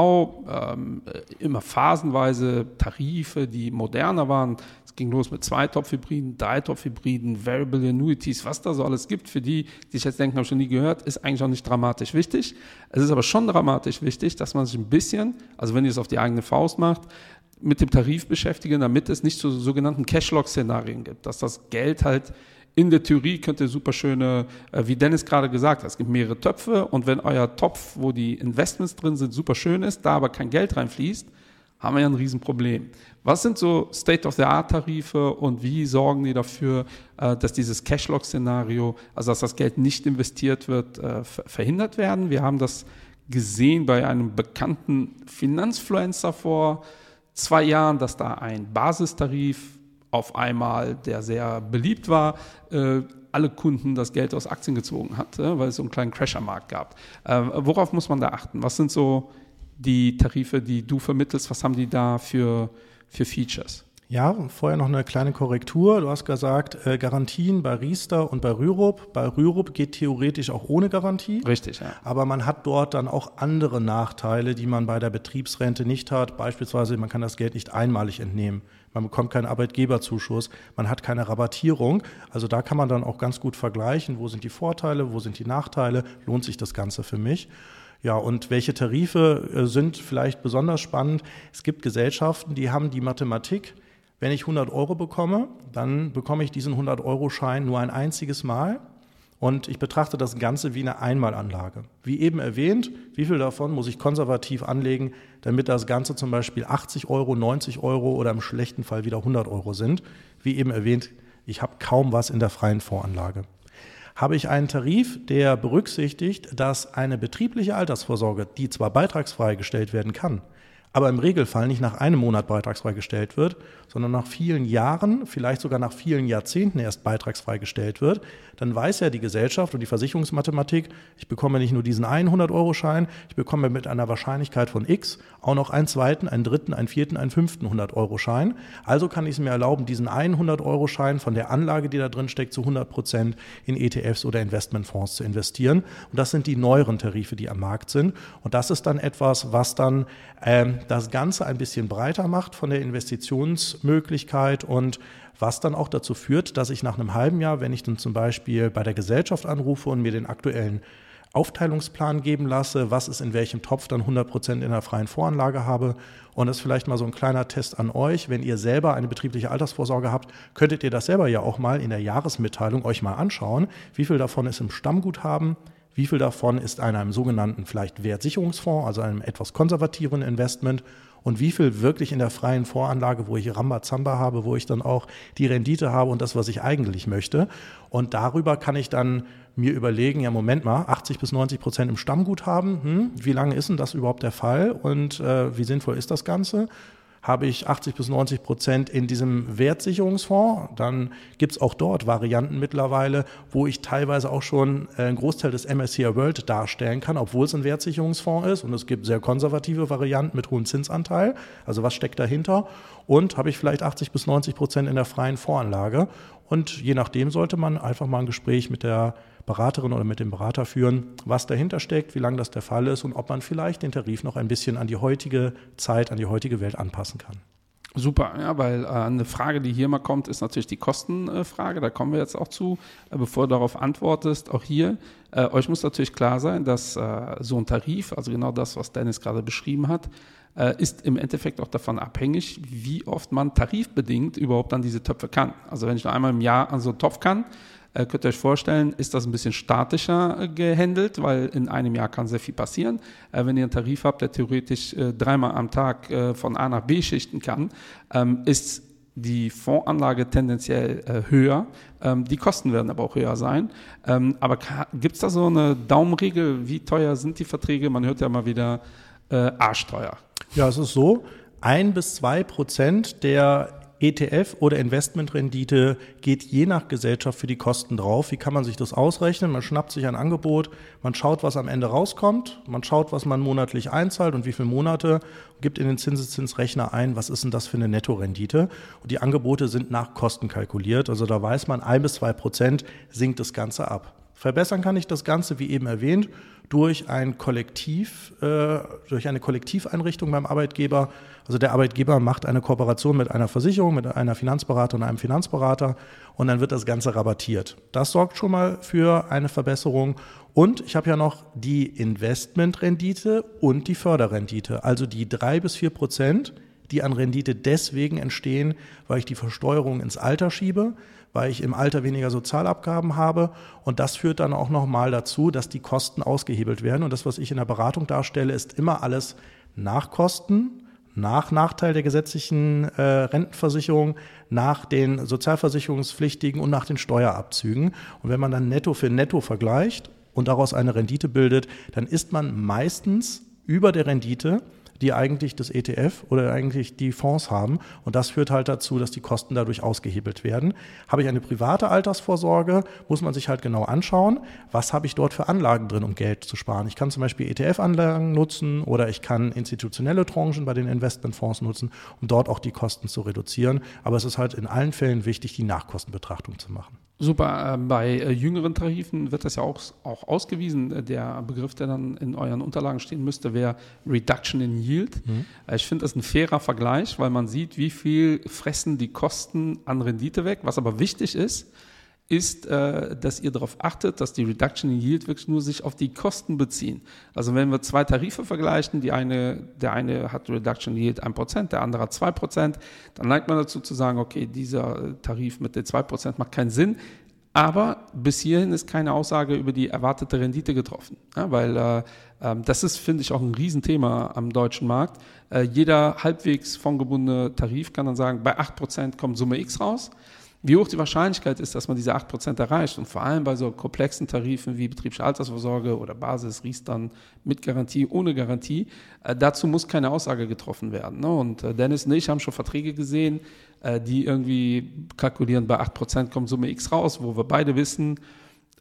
ähm, äh, immer phasenweise Tarife, die moderner waren. Es ging los mit zwei Top-Hybriden, drei Top-Hybriden, Variable Annuities, was da so alles gibt. Für die, die sich jetzt denken, habe schon nie gehört, ist eigentlich auch nicht dramatisch wichtig. Es ist aber schon dramatisch wichtig, dass man sich ein bisschen, also wenn ihr es auf die eigene Faust macht, mit dem Tarif beschäftigen, damit es nicht zu sogenannten Cashlock-Szenarien gibt, dass das Geld halt in der Theorie könnte super schöne, äh, wie Dennis gerade gesagt hat, es gibt mehrere Töpfe und wenn euer Topf, wo die Investments drin sind, super schön ist, da aber kein Geld reinfließt, haben wir ja ein Riesenproblem. Was sind so State-of-the-Art-Tarife und wie sorgen die dafür, äh, dass dieses Cashlock-Szenario, also dass das Geld nicht investiert wird, äh, verhindert werden? Wir haben das gesehen bei einem bekannten Finanzfluencer vor zwei Jahren, dass da ein Basistarif auf einmal, der sehr beliebt war, äh, alle Kunden das Geld aus Aktien gezogen hat, weil es so einen kleinen Crash am Markt gab. Worauf muss man da achten? Was sind so die Tarife, die du vermittelst, was haben die da für, für Features? Ja, vorher noch eine kleine Korrektur. Du hast gesagt, äh, Garantien bei Riester und bei Rürup. Bei Rürup geht theoretisch auch ohne Garantie. Richtig, ja. Aber man hat dort dann auch andere Nachteile, die man bei der Betriebsrente nicht hat. Beispielsweise, man kann das Geld nicht einmalig entnehmen. Man bekommt keinen Arbeitgeberzuschuss, man hat keine Rabattierung. Also da kann man dann auch ganz gut vergleichen, wo sind die Vorteile, wo sind die Nachteile, lohnt sich das Ganze für mich. Ja, und welche Tarife äh, sind vielleicht besonders spannend? Es gibt Gesellschaften, die haben die Mathematik, wenn ich 100 Euro bekomme, dann bekomme ich diesen 100-Euro-Schein nur ein einziges Mal. Und ich betrachte das Ganze wie eine Einmalanlage. Wie eben erwähnt, wie viel davon muss ich konservativ anlegen, damit das Ganze zum Beispiel 80 Euro, 90 Euro oder im schlechten Fall wieder 100 Euro sind. Wie eben erwähnt, ich habe kaum was in der freien Voranlage habe ich einen Tarif, der berücksichtigt, dass eine betriebliche Altersvorsorge, die zwar beitragsfrei gestellt werden kann, aber im Regelfall nicht nach einem Monat beitragsfrei gestellt wird, sondern nach vielen Jahren, vielleicht sogar nach vielen Jahrzehnten erst beitragsfrei gestellt wird, dann weiß ja die Gesellschaft und die Versicherungsmathematik, ich bekomme nicht nur diesen 100-Euro-Schein, ich bekomme mit einer Wahrscheinlichkeit von X auch noch einen zweiten, einen dritten, einen vierten, einen fünften 100-Euro-Schein. Also kann ich es mir erlauben, diesen 100-Euro-Schein von der Anlage, die da drin steckt, zu 100 Prozent in ETFs oder Investmentfonds zu investieren. Und das sind die neueren Tarife, die am Markt sind. Und das ist dann etwas, was dann ähm, das Ganze ein bisschen breiter macht von der Investitionsmöglichkeit und was dann auch dazu führt, dass ich nach einem halben Jahr, wenn ich dann zum Beispiel bei der Gesellschaft anrufe und mir den aktuellen Aufteilungsplan geben lasse, was ist in welchem Topf dann 100 Prozent in der freien Voranlage habe. Und das ist vielleicht mal so ein kleiner Test an euch. Wenn ihr selber eine betriebliche Altersvorsorge habt, könntet ihr das selber ja auch mal in der Jahresmitteilung euch mal anschauen. Wie viel davon ist im Stammguthaben? Wie viel davon ist in einem sogenannten vielleicht Wertsicherungsfonds, also einem etwas konservativeren Investment? Und wie viel wirklich in der freien Voranlage, wo ich Rambazamba habe, wo ich dann auch die Rendite habe und das, was ich eigentlich möchte? Und darüber kann ich dann mir überlegen, ja, Moment mal, 80 bis 90 Prozent im Stammguthaben, hm, wie lange ist denn das überhaupt der Fall und äh, wie sinnvoll ist das Ganze? Habe ich 80 bis 90 Prozent in diesem Wertsicherungsfonds. Dann gibt es auch dort Varianten mittlerweile, wo ich teilweise auch schon äh, einen Großteil des MSCI World darstellen kann, obwohl es ein Wertsicherungsfonds ist. Und es gibt sehr konservative Varianten mit hohem Zinsanteil. Also was steckt dahinter? Und habe ich vielleicht 80 bis 90 Prozent in der freien Voranlage. Und je nachdem sollte man einfach mal ein Gespräch mit der Beraterin oder mit dem Berater führen, was dahinter steckt, wie lange das der Fall ist und ob man vielleicht den Tarif noch ein bisschen an die heutige Zeit, an die heutige Welt anpassen kann. Super, ja, weil äh, eine Frage, die hier mal kommt, ist natürlich die Kostenfrage. da kommen wir jetzt auch zu. Äh, bevor du darauf antwortest, auch hier, äh, euch muss natürlich klar sein, dass äh, so ein Tarif, also genau das, was Dennis gerade beschrieben hat, äh, ist im Endeffekt auch davon abhängig, wie oft man tarifbedingt überhaupt an diese Töpfe kann. Also wenn ich nur einmal im Jahr an so einen Topf kann, äh, könnt ihr euch vorstellen, ist das ein bisschen statischer äh, gehandelt, weil in einem Jahr kann sehr viel passieren. Äh, wenn ihr einen Tarif habt, der theoretisch äh, dreimal am Tag äh, von A nach B schichten kann, ähm, ist die Fondsanlage tendenziell äh, höher. Ähm, die Kosten werden aber auch höher sein. Ähm, aber gibt es da so eine Daumenregel? Wie teuer sind die Verträge? Man hört ja immer wieder äh, arschteuer. Ja, es ist so. Ein bis zwei Prozent der ETF oder Investmentrendite geht je nach Gesellschaft für die Kosten drauf. Wie kann man sich das ausrechnen? Man schnappt sich ein Angebot, man schaut, was am Ende rauskommt, man schaut, was man monatlich einzahlt und wie viele Monate, gibt in den Zinseszinsrechner ein, was ist denn das für eine Nettorendite? Und die Angebote sind nach Kosten kalkuliert. Also da weiß man, ein bis zwei Prozent sinkt das Ganze ab. Verbessern kann ich das Ganze, wie eben erwähnt, durch ein Kollektiv, äh, durch eine Kollektiveinrichtung beim Arbeitgeber. Also der Arbeitgeber macht eine Kooperation mit einer Versicherung, mit einer Finanzberater und einem Finanzberater und dann wird das Ganze rabattiert. Das sorgt schon mal für eine Verbesserung. Und ich habe ja noch die Investmentrendite und die Förderrendite, also die drei bis vier Prozent, die an Rendite deswegen entstehen, weil ich die Versteuerung ins Alter schiebe weil ich im Alter weniger Sozialabgaben habe. Und das führt dann auch nochmal dazu, dass die Kosten ausgehebelt werden. Und das, was ich in der Beratung darstelle, ist immer alles nach Kosten, nach Nachteil der gesetzlichen äh, Rentenversicherung, nach den Sozialversicherungspflichtigen und nach den Steuerabzügen. Und wenn man dann Netto für Netto vergleicht und daraus eine Rendite bildet, dann ist man meistens über der Rendite die eigentlich das ETF oder eigentlich die Fonds haben. Und das führt halt dazu, dass die Kosten dadurch ausgehebelt werden. Habe ich eine private Altersvorsorge, muss man sich halt genau anschauen, was habe ich dort für Anlagen drin, um Geld zu sparen. Ich kann zum Beispiel ETF-Anlagen nutzen oder ich kann institutionelle Tranchen bei den Investmentfonds nutzen, um dort auch die Kosten zu reduzieren. Aber es ist halt in allen Fällen wichtig, die Nachkostenbetrachtung zu machen. Super. Äh, bei äh, jüngeren Tarifen wird das ja auch, auch ausgewiesen. Äh, der Begriff, der dann in euren Unterlagen stehen müsste, wäre Reduction in Yield. Mhm. Ich finde das ein fairer Vergleich, weil man sieht, wie viel fressen die Kosten an Rendite weg. Was aber wichtig ist, ist, äh, dass ihr darauf achtet, dass die Reduction in Yield wirklich nur sich auf die Kosten beziehen. Also wenn wir zwei Tarife vergleichen, die eine, der eine hat Reduction in Yield 1%, der andere hat 2%, dann neigt man dazu zu sagen, okay, dieser Tarif mit den 2% macht keinen Sinn. Aber bis hierhin ist keine Aussage über die erwartete Rendite getroffen. Ja, weil äh, ähm, das ist, finde ich, auch ein Riesenthema am deutschen Markt. Äh, jeder halbwegs fondgebundene Tarif kann dann sagen, bei 8% kommt Summe X raus. Wie hoch die Wahrscheinlichkeit ist, dass man diese 8% erreicht. Und vor allem bei so komplexen Tarifen wie betriebliche Altersvorsorge oder Basis, Riestern mit Garantie, ohne Garantie, äh, dazu muss keine Aussage getroffen werden. Ne? Und äh, Dennis und ich haben schon Verträge gesehen, äh, die irgendwie kalkulieren, bei 8% kommt Summe X raus, wo wir beide wissen,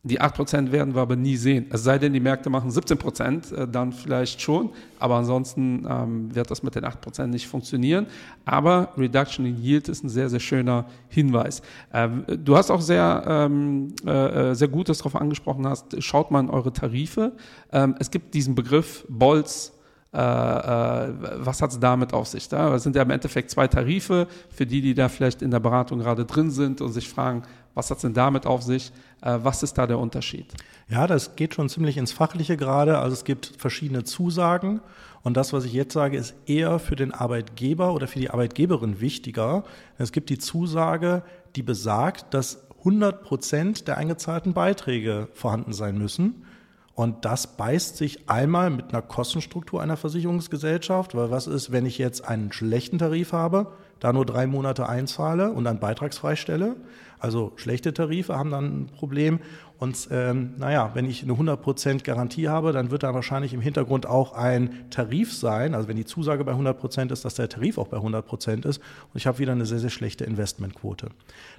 die 8% werden wir aber nie sehen. Es sei denn, die Märkte machen 17%, äh, dann vielleicht schon. Aber ansonsten ähm, wird das mit den 8% nicht funktionieren. Aber Reduction in Yield ist ein sehr, sehr schöner Hinweis. Ähm, du hast auch sehr, ähm, äh, äh sehr Gutes darauf angesprochen hast. Schaut mal in eure Tarife. Ähm, es gibt diesen Begriff Bolz äh, äh, was hat es damit auf sich? Da? Sind ja im Endeffekt zwei Tarife für die, die da vielleicht in der Beratung gerade drin sind und sich fragen, was hat es denn damit auf sich? Äh, was ist da der Unterschied? Ja, das geht schon ziemlich ins Fachliche gerade. Also es gibt verschiedene Zusagen und das, was ich jetzt sage, ist eher für den Arbeitgeber oder für die Arbeitgeberin wichtiger. Es gibt die Zusage, die besagt, dass 100 Prozent der eingezahlten Beiträge vorhanden sein müssen. Und das beißt sich einmal mit einer Kostenstruktur einer Versicherungsgesellschaft, weil was ist, wenn ich jetzt einen schlechten Tarif habe, da nur drei Monate einzahle und dann beitragsfrei stelle? Also schlechte Tarife haben dann ein Problem. Und ähm, naja, wenn ich eine 100% Garantie habe, dann wird da wahrscheinlich im Hintergrund auch ein Tarif sein. Also wenn die Zusage bei 100% ist, dass der Tarif auch bei 100% ist. Und ich habe wieder eine sehr, sehr schlechte Investmentquote.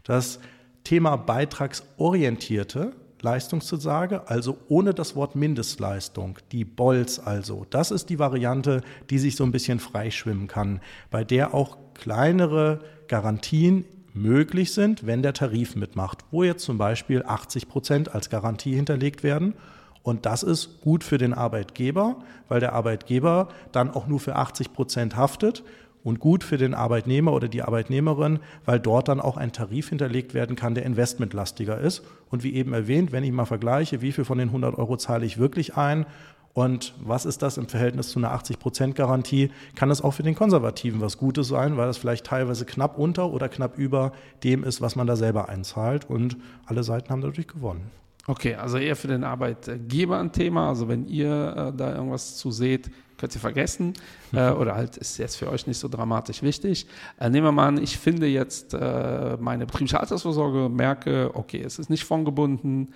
Das Thema beitragsorientierte Leistungszusage, also ohne das Wort Mindestleistung, die BOLS also. Das ist die Variante, die sich so ein bisschen freischwimmen kann, bei der auch kleinere Garantien möglich sind, wenn der Tarif mitmacht, wo jetzt zum Beispiel 80 Prozent als Garantie hinterlegt werden. Und das ist gut für den Arbeitgeber, weil der Arbeitgeber dann auch nur für 80 Prozent haftet und gut für den Arbeitnehmer oder die Arbeitnehmerin, weil dort dann auch ein Tarif hinterlegt werden kann, der investmentlastiger ist. Und wie eben erwähnt, wenn ich mal vergleiche, wie viel von den 100 Euro zahle ich wirklich ein und was ist das im Verhältnis zu einer 80-Prozent-Garantie, kann es auch für den Konservativen was Gutes sein, weil es vielleicht teilweise knapp unter oder knapp über dem ist, was man da selber einzahlt. Und alle Seiten haben dadurch gewonnen. Okay, also eher für den Arbeitgeber ein Thema. Also wenn ihr äh, da irgendwas zu seht, könnt ihr vergessen. Äh, oder halt ist jetzt für euch nicht so dramatisch wichtig. Äh, nehmen wir mal an, ich finde jetzt äh, meine betriebliche Altersvorsorge, merke, okay, es ist nicht fondgebunden.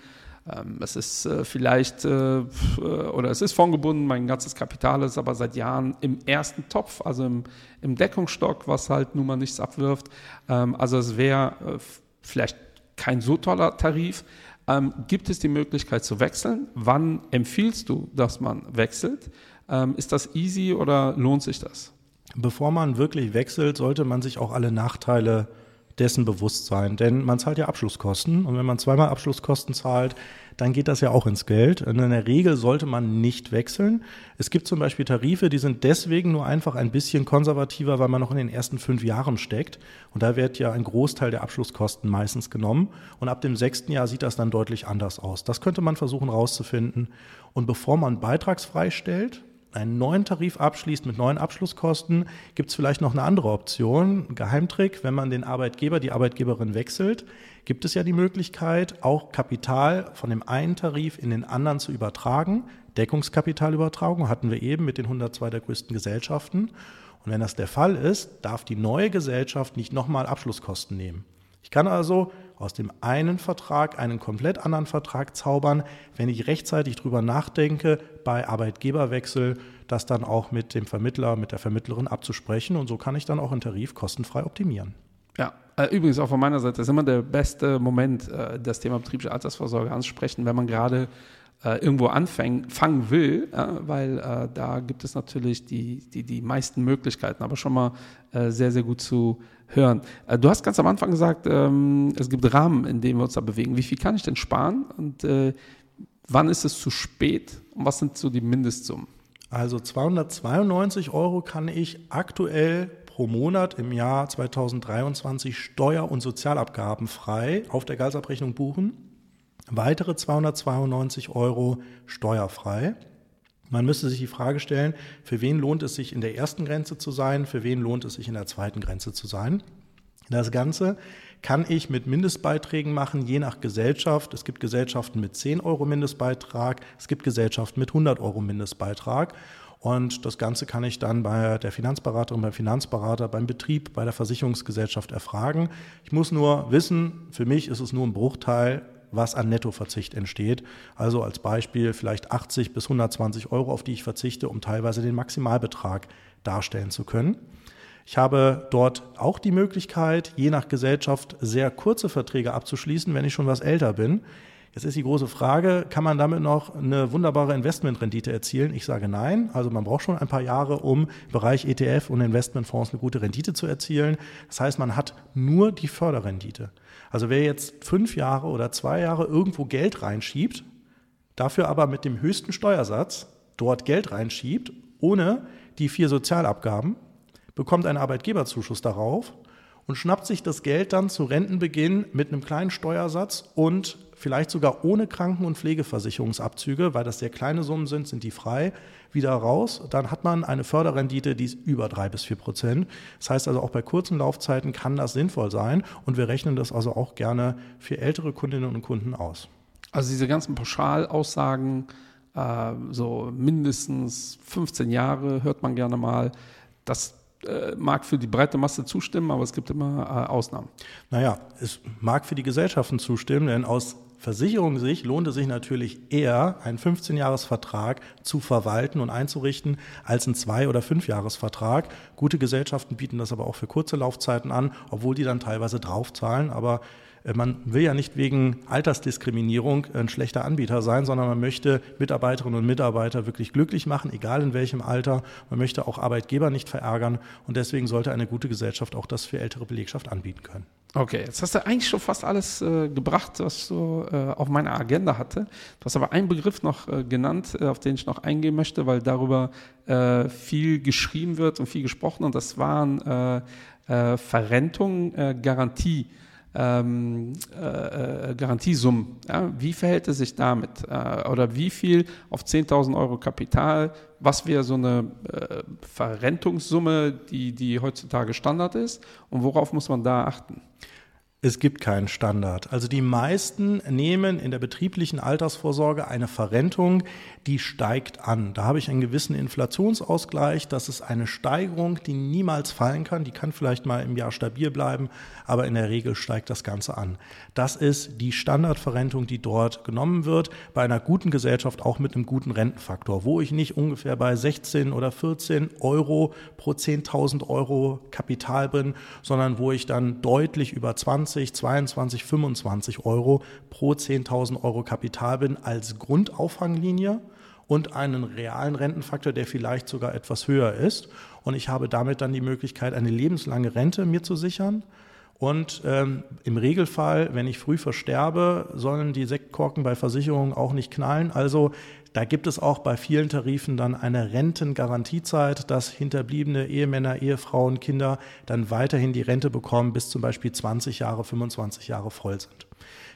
Ähm, es ist äh, vielleicht, äh, äh, oder es ist fondgebunden, mein ganzes Kapital ist aber seit Jahren im ersten Topf, also im, im Deckungsstock, was halt nun mal nichts abwirft. Ähm, also es wäre vielleicht kein so toller Tarif, ähm, gibt es die Möglichkeit zu wechseln? Wann empfiehlst du, dass man wechselt? Ähm, ist das easy oder lohnt sich das? Bevor man wirklich wechselt, sollte man sich auch alle Nachteile dessen bewusst sein. Denn man zahlt ja Abschlusskosten und wenn man zweimal Abschlusskosten zahlt, dann geht das ja auch ins Geld. Und in der Regel sollte man nicht wechseln. Es gibt zum Beispiel Tarife, die sind deswegen nur einfach ein bisschen konservativer, weil man noch in den ersten fünf Jahren steckt. Und da wird ja ein Großteil der Abschlusskosten meistens genommen. Und ab dem sechsten Jahr sieht das dann deutlich anders aus. Das könnte man versuchen rauszufinden. Und bevor man beitragsfrei stellt, einen neuen Tarif abschließt mit neuen Abschlusskosten, gibt es vielleicht noch eine andere Option. Geheimtrick, wenn man den Arbeitgeber, die Arbeitgeberin wechselt, gibt es ja die Möglichkeit, auch Kapital von dem einen Tarif in den anderen zu übertragen. Deckungskapitalübertragung hatten wir eben mit den 102 der größten Gesellschaften. Und wenn das der Fall ist, darf die neue Gesellschaft nicht nochmal Abschlusskosten nehmen. Ich kann also aus dem einen Vertrag einen komplett anderen Vertrag zaubern, wenn ich rechtzeitig drüber nachdenke, bei Arbeitgeberwechsel das dann auch mit dem Vermittler, mit der Vermittlerin abzusprechen. Und so kann ich dann auch einen Tarif kostenfrei optimieren. Ja, äh, übrigens auch von meiner Seite ist immer der beste Moment, äh, das Thema betriebliche Altersvorsorge anzusprechen, wenn man gerade äh, irgendwo anfangen will, weil da gibt es natürlich die, die, die meisten Möglichkeiten, aber schon mal sehr, sehr gut zu hören. Äh, du hast ganz am Anfang gesagt, ähm, es gibt Rahmen, in denen wir uns da bewegen. Wie viel kann ich denn sparen und äh, wann ist es zu spät und was sind so die Mindestsummen? Also 292 Euro kann ich aktuell pro Monat im Jahr 2023 Steuer- und Sozialabgaben frei auf der Gehaltsabrechnung buchen. Weitere 292 Euro steuerfrei. Man müsste sich die Frage stellen, für wen lohnt es sich in der ersten Grenze zu sein, für wen lohnt es sich in der zweiten Grenze zu sein. Das Ganze kann ich mit Mindestbeiträgen machen, je nach Gesellschaft. Es gibt Gesellschaften mit 10 Euro Mindestbeitrag, es gibt Gesellschaften mit 100 Euro Mindestbeitrag. Und das Ganze kann ich dann bei der Finanzberaterin, beim Finanzberater, beim Betrieb, bei der Versicherungsgesellschaft erfragen. Ich muss nur wissen, für mich ist es nur ein Bruchteil, was an Nettoverzicht entsteht. Also als Beispiel vielleicht 80 bis 120 Euro, auf die ich verzichte, um teilweise den Maximalbetrag darstellen zu können. Ich habe dort auch die Möglichkeit, je nach Gesellschaft sehr kurze Verträge abzuschließen, wenn ich schon was älter bin. Jetzt ist die große Frage, kann man damit noch eine wunderbare Investmentrendite erzielen? Ich sage nein. Also man braucht schon ein paar Jahre, um im Bereich ETF und Investmentfonds eine gute Rendite zu erzielen. Das heißt, man hat nur die Förderrendite. Also wer jetzt fünf Jahre oder zwei Jahre irgendwo Geld reinschiebt, dafür aber mit dem höchsten Steuersatz dort Geld reinschiebt, ohne die vier Sozialabgaben, bekommt einen Arbeitgeberzuschuss darauf und schnappt sich das Geld dann zu Rentenbeginn mit einem kleinen Steuersatz und vielleicht sogar ohne Kranken- und Pflegeversicherungsabzüge, weil das sehr kleine Summen sind, sind die frei, wieder raus. Dann hat man eine Förderrendite, die ist über drei bis vier Prozent. Das heißt also auch bei kurzen Laufzeiten kann das sinnvoll sein und wir rechnen das also auch gerne für ältere Kundinnen und Kunden aus. Also diese ganzen Pauschalaussagen, äh, so mindestens 15 Jahre hört man gerne mal, das äh, mag für die breite Masse zustimmen, aber es gibt immer äh, Ausnahmen. Naja, es mag für die Gesellschaften zustimmen, denn aus Versicherungssicht lohnt es sich natürlich eher, einen 15-Jahres-Vertrag zu verwalten und einzurichten, als einen Zwei- oder Fünf-Jahres-Vertrag. Gute Gesellschaften bieten das aber auch für kurze Laufzeiten an, obwohl die dann teilweise draufzahlen. Aber man will ja nicht wegen Altersdiskriminierung ein schlechter Anbieter sein, sondern man möchte Mitarbeiterinnen und Mitarbeiter wirklich glücklich machen, egal in welchem Alter. Man möchte auch Arbeitgeber nicht verärgern und deswegen sollte eine gute Gesellschaft auch das für ältere Belegschaft anbieten können. Okay, jetzt hast du eigentlich schon fast alles äh, gebracht, was so äh, auf meiner Agenda hatte. Du hast aber einen Begriff noch äh, genannt, äh, auf den ich noch eingehen möchte, weil darüber äh, viel geschrieben wird und viel gesprochen und das waren Verrentung, Garantie ähm, äh, äh, Garantiesummen. Ja? Wie verhält es sich damit? Äh, oder wie viel auf 10.000 Euro Kapital? Was wäre so eine äh, Verrentungssumme, die, die heutzutage Standard ist? Und worauf muss man da achten? Es gibt keinen Standard. Also die meisten nehmen in der betrieblichen Altersvorsorge eine Verrentung, die steigt an. Da habe ich einen gewissen Inflationsausgleich. Das ist eine Steigerung, die niemals fallen kann. Die kann vielleicht mal im Jahr stabil bleiben, aber in der Regel steigt das Ganze an. Das ist die Standardverrentung, die dort genommen wird, bei einer guten Gesellschaft auch mit einem guten Rentenfaktor, wo ich nicht ungefähr bei 16 oder 14 Euro pro 10.000 Euro Kapital bin, sondern wo ich dann deutlich über 20, 22, 25 Euro pro 10.000 Euro Kapital bin als Grundauffanglinie und einen realen Rentenfaktor, der vielleicht sogar etwas höher ist. Und ich habe damit dann die Möglichkeit, eine lebenslange Rente mir zu sichern. Und ähm, im Regelfall, wenn ich früh versterbe, sollen die Sektkorken bei Versicherungen auch nicht knallen. Also da gibt es auch bei vielen Tarifen dann eine Rentengarantiezeit, dass hinterbliebene Ehemänner, Ehefrauen, Kinder dann weiterhin die Rente bekommen, bis zum Beispiel 20 Jahre, 25 Jahre voll sind.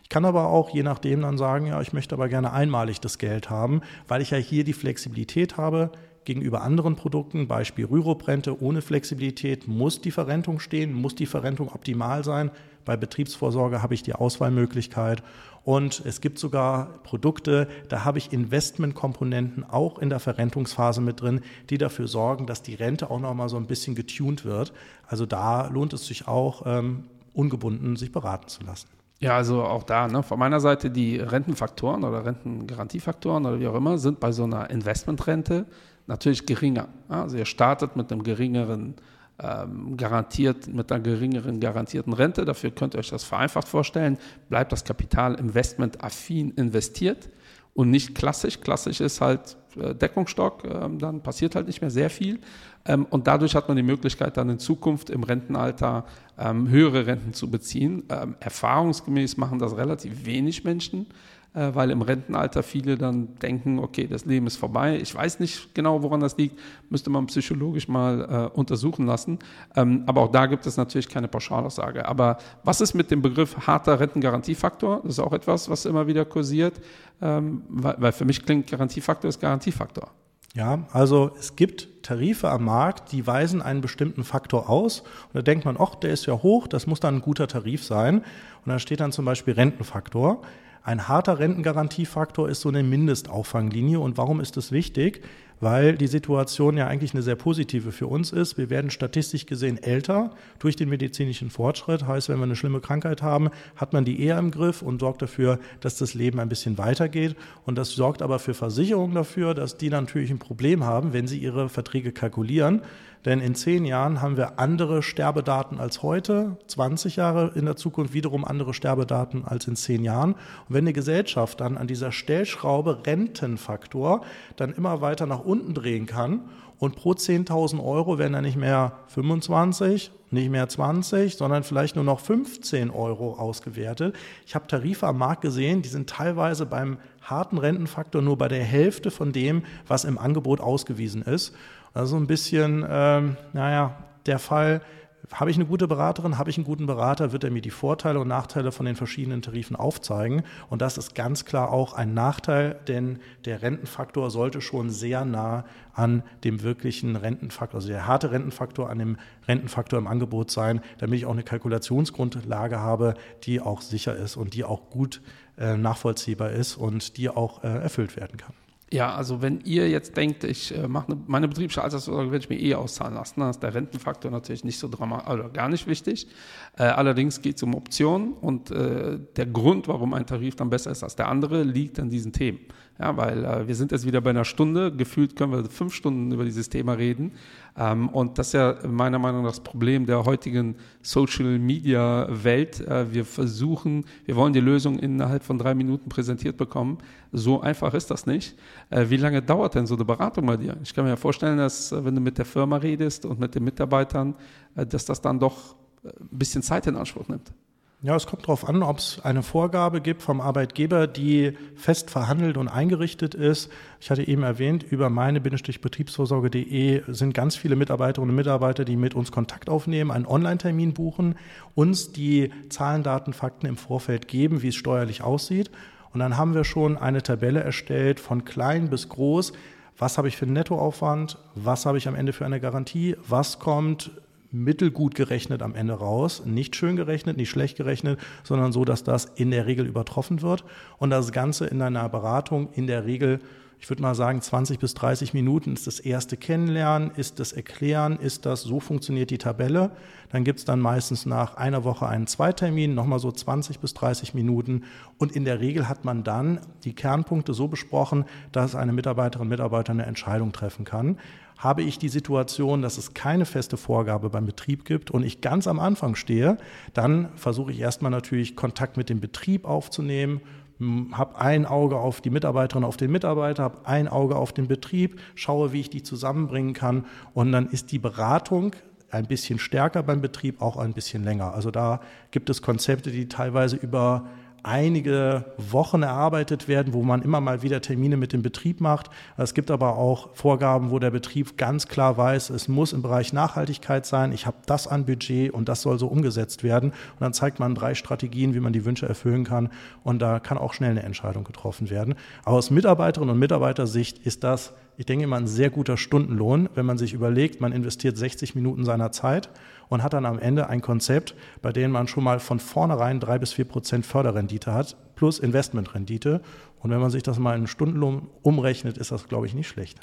Ich kann aber auch je nachdem dann sagen, ja, ich möchte aber gerne einmalig das Geld haben, weil ich ja hier die Flexibilität habe, gegenüber anderen Produkten, Beispiel Rürup-Rente ohne Flexibilität, muss die Verrentung stehen, muss die Verrentung optimal sein. Bei Betriebsvorsorge habe ich die Auswahlmöglichkeit und es gibt sogar Produkte, da habe ich Investmentkomponenten auch in der Verrentungsphase mit drin, die dafür sorgen, dass die Rente auch noch mal so ein bisschen getuned wird. Also da lohnt es sich auch, ähm, ungebunden sich beraten zu lassen. Ja, also auch da, ne, von meiner Seite die Rentenfaktoren oder Rentengarantiefaktoren oder wie auch immer sind bei so einer Investmentrente natürlich geringer. Also ihr startet mit einem geringeren ähm, garantiert, mit einer geringeren garantierten Rente. Dafür könnt ihr euch das vereinfacht vorstellen. Bleibt das Kapital investmentaffin investiert und nicht klassisch. Klassisch ist halt äh, Deckungsstock, äh, dann passiert halt nicht mehr sehr viel. Ähm, und dadurch hat man die Möglichkeit, dann in Zukunft im Rentenalter ähm, höhere Renten zu beziehen. Ähm, erfahrungsgemäß machen das relativ wenig Menschen, weil im Rentenalter viele dann denken, okay, das Leben ist vorbei. Ich weiß nicht genau, woran das liegt, müsste man psychologisch mal äh, untersuchen lassen. Ähm, aber auch da gibt es natürlich keine Pauschalaussage. Aber was ist mit dem Begriff harter Rentengarantiefaktor? Das ist auch etwas, was immer wieder kursiert, ähm, weil, weil für mich klingt Garantiefaktor ist Garantiefaktor. Ja, also es gibt Tarife am Markt, die weisen einen bestimmten Faktor aus. Und da denkt man, ach, der ist ja hoch, das muss dann ein guter Tarif sein. Und da steht dann zum Beispiel Rentenfaktor. Ein harter Rentengarantiefaktor ist so eine Mindestauffanglinie. Und warum ist das wichtig? Weil die Situation ja eigentlich eine sehr positive für uns ist. Wir werden statistisch gesehen älter durch den medizinischen Fortschritt. Heißt, wenn wir eine schlimme Krankheit haben, hat man die eher im Griff und sorgt dafür, dass das Leben ein bisschen weitergeht. Und das sorgt aber für Versicherungen dafür, dass die natürlich ein Problem haben, wenn sie ihre Verträge kalkulieren. Denn in zehn Jahren haben wir andere Sterbedaten als heute, 20 Jahre in der Zukunft wiederum andere Sterbedaten als in zehn Jahren. Und wenn eine Gesellschaft dann an dieser Stellschraube Rentenfaktor dann immer weiter nach unten drehen kann und pro 10.000 Euro werden dann nicht mehr 25, nicht mehr 20, sondern vielleicht nur noch 15 Euro ausgewertet. Ich habe Tarife am Markt gesehen, die sind teilweise beim harten Rentenfaktor nur bei der Hälfte von dem, was im Angebot ausgewiesen ist. Also ein bisschen, ähm, naja, der Fall, habe ich eine gute Beraterin, habe ich einen guten Berater, wird er mir die Vorteile und Nachteile von den verschiedenen Tarifen aufzeigen. Und das ist ganz klar auch ein Nachteil, denn der Rentenfaktor sollte schon sehr nah an dem wirklichen Rentenfaktor, also der harte Rentenfaktor an dem Rentenfaktor im Angebot sein, damit ich auch eine Kalkulationsgrundlage habe, die auch sicher ist und die auch gut äh, nachvollziehbar ist und die auch äh, erfüllt werden kann. Ja, also wenn ihr jetzt denkt, ich äh, mache ne, meine betriebliche Altersvorsorge, werde ich mir eh auszahlen lassen, dann ist der Rentenfaktor natürlich nicht so dramatisch oder gar nicht wichtig. Äh, allerdings geht es um Optionen und äh, der Grund, warum ein Tarif dann besser ist als der andere, liegt an diesen Themen. Ja, weil äh, wir sind jetzt wieder bei einer Stunde, gefühlt können wir fünf Stunden über dieses Thema reden. Ähm, und das ist ja meiner Meinung nach das Problem der heutigen Social Media Welt. Äh, wir versuchen, wir wollen die Lösung innerhalb von drei Minuten präsentiert bekommen. So einfach ist das nicht. Äh, wie lange dauert denn so eine Beratung bei dir? Ich kann mir ja vorstellen, dass äh, wenn du mit der Firma redest und mit den Mitarbeitern, äh, dass das dann doch äh, ein bisschen Zeit in Anspruch nimmt. Ja, es kommt darauf an, ob es eine Vorgabe gibt vom Arbeitgeber, die fest verhandelt und eingerichtet ist. Ich hatte eben erwähnt, über meine-betriebsvorsorge.de sind ganz viele Mitarbeiterinnen und Mitarbeiter, die mit uns Kontakt aufnehmen, einen Online-Termin buchen, uns die Zahlen, Daten, Fakten im Vorfeld geben, wie es steuerlich aussieht. Und dann haben wir schon eine Tabelle erstellt von klein bis groß. Was habe ich für einen Nettoaufwand? Was habe ich am Ende für eine Garantie? Was kommt mittelgut gerechnet am Ende raus. Nicht schön gerechnet, nicht schlecht gerechnet, sondern so, dass das in der Regel übertroffen wird. Und das Ganze in einer Beratung in der Regel ich würde mal sagen, 20 bis 30 Minuten ist das erste Kennenlernen, ist das Erklären, ist das, so funktioniert die Tabelle. Dann gibt's dann meistens nach einer Woche einen Zweitermin, nochmal so 20 bis 30 Minuten. Und in der Regel hat man dann die Kernpunkte so besprochen, dass eine Mitarbeiterin, Mitarbeiter eine Entscheidung treffen kann. Habe ich die Situation, dass es keine feste Vorgabe beim Betrieb gibt und ich ganz am Anfang stehe, dann versuche ich erstmal natürlich Kontakt mit dem Betrieb aufzunehmen, habe ein Auge auf die Mitarbeiterin, auf den Mitarbeiter, habe ein Auge auf den Betrieb, schaue, wie ich die zusammenbringen kann und dann ist die Beratung ein bisschen stärker beim Betrieb, auch ein bisschen länger. Also da gibt es Konzepte, die teilweise über einige Wochen erarbeitet werden, wo man immer mal wieder Termine mit dem Betrieb macht. Es gibt aber auch Vorgaben, wo der Betrieb ganz klar weiß, es muss im Bereich Nachhaltigkeit sein. Ich habe das an Budget und das soll so umgesetzt werden. Und dann zeigt man drei Strategien, wie man die Wünsche erfüllen kann. Und da kann auch schnell eine Entscheidung getroffen werden. Aber aus Mitarbeiterinnen und Mitarbeitersicht ist das ich denke immer, ein sehr guter Stundenlohn, wenn man sich überlegt, man investiert 60 Minuten seiner Zeit und hat dann am Ende ein Konzept, bei dem man schon mal von vornherein drei bis vier Prozent Förderrendite hat, plus Investmentrendite. Und wenn man sich das mal in Stundenlohn umrechnet, ist das, glaube ich, nicht schlecht.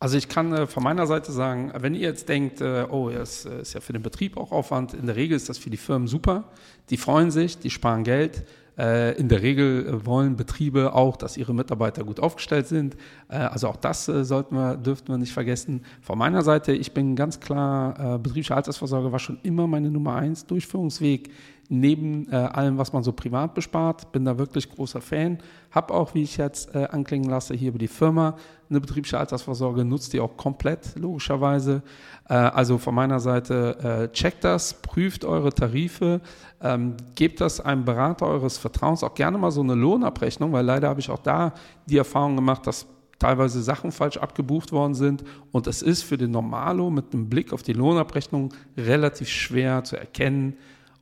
Also ich kann äh, von meiner Seite sagen, wenn ihr jetzt denkt, äh, oh, das äh, ist ja für den Betrieb auch Aufwand, in der Regel ist das für die Firmen super. Die freuen sich, die sparen Geld. Äh, in der Regel äh, wollen Betriebe auch, dass ihre Mitarbeiter gut aufgestellt sind. Äh, also auch das sollten wir, dürften wir nicht vergessen. Von meiner Seite, ich bin ganz klar, betriebliche Altersvorsorge war schon immer meine Nummer eins Durchführungsweg neben äh, allem, was man so privat bespart. Bin da wirklich großer Fan. Hab auch, wie ich jetzt äh, anklingen lasse, hier über die Firma eine betriebliche Altersvorsorge, nutzt die auch komplett, logischerweise. Äh, also von meiner Seite, äh, checkt das, prüft eure Tarife, ähm, gebt das einem Berater eures Vertrauens, auch gerne mal so eine Lohnabrechnung, weil leider habe ich auch da die Erfahrung gemacht, dass teilweise Sachen falsch abgebucht worden sind. Und es ist für den Normalo mit einem Blick auf die Lohnabrechnung relativ schwer zu erkennen,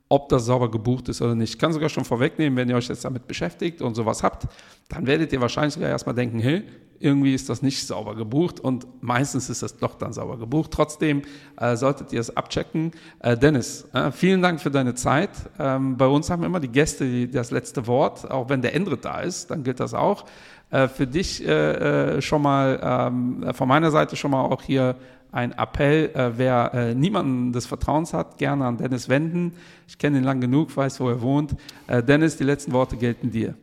ob das sauber gebucht ist oder nicht. Ich kann sogar schon vorwegnehmen, wenn ihr euch jetzt damit beschäftigt und sowas habt, dann werdet ihr wahrscheinlich sogar erstmal denken, hey, irgendwie ist das nicht sauber gebucht und meistens ist das doch dann sauber gebucht. Trotzdem äh, solltet ihr es abchecken. Äh, Dennis, äh, vielen Dank für deine Zeit. Ähm, bei uns haben immer die Gäste das letzte Wort, auch wenn der Endrit da ist, dann gilt das auch. Äh, für dich äh, äh, schon mal, ähm, von meiner Seite schon mal auch hier ein Appell, wer niemanden des Vertrauens hat, gerne an Dennis wenden. Ich kenne ihn lang genug, weiß, wo er wohnt. Dennis, die letzten Worte gelten dir.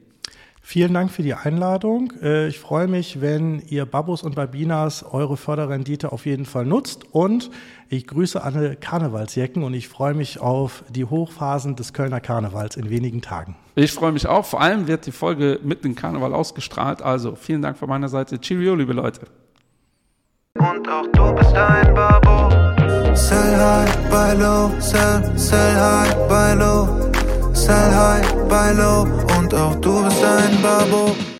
Vielen Dank für die Einladung. Äh, ich freue mich, wenn ihr Babus und Babinas eure Förderrendite auf jeden Fall nutzt. Und ich grüße alle Karnevalsjecken und ich freue mich auf die Hochphasen des Kölner Karnevals in wenigen Tagen. Ich freue mich auch. Vor allem wird die Folge mit dem Karneval ausgestrahlt. Also vielen Dank von meiner Seite. Cheerio, liebe Leute. Und auch du bist ein Babo. Sell high, buy low, sell, sell high, buy low. Sell high, buy low und auch du bist ein Babo.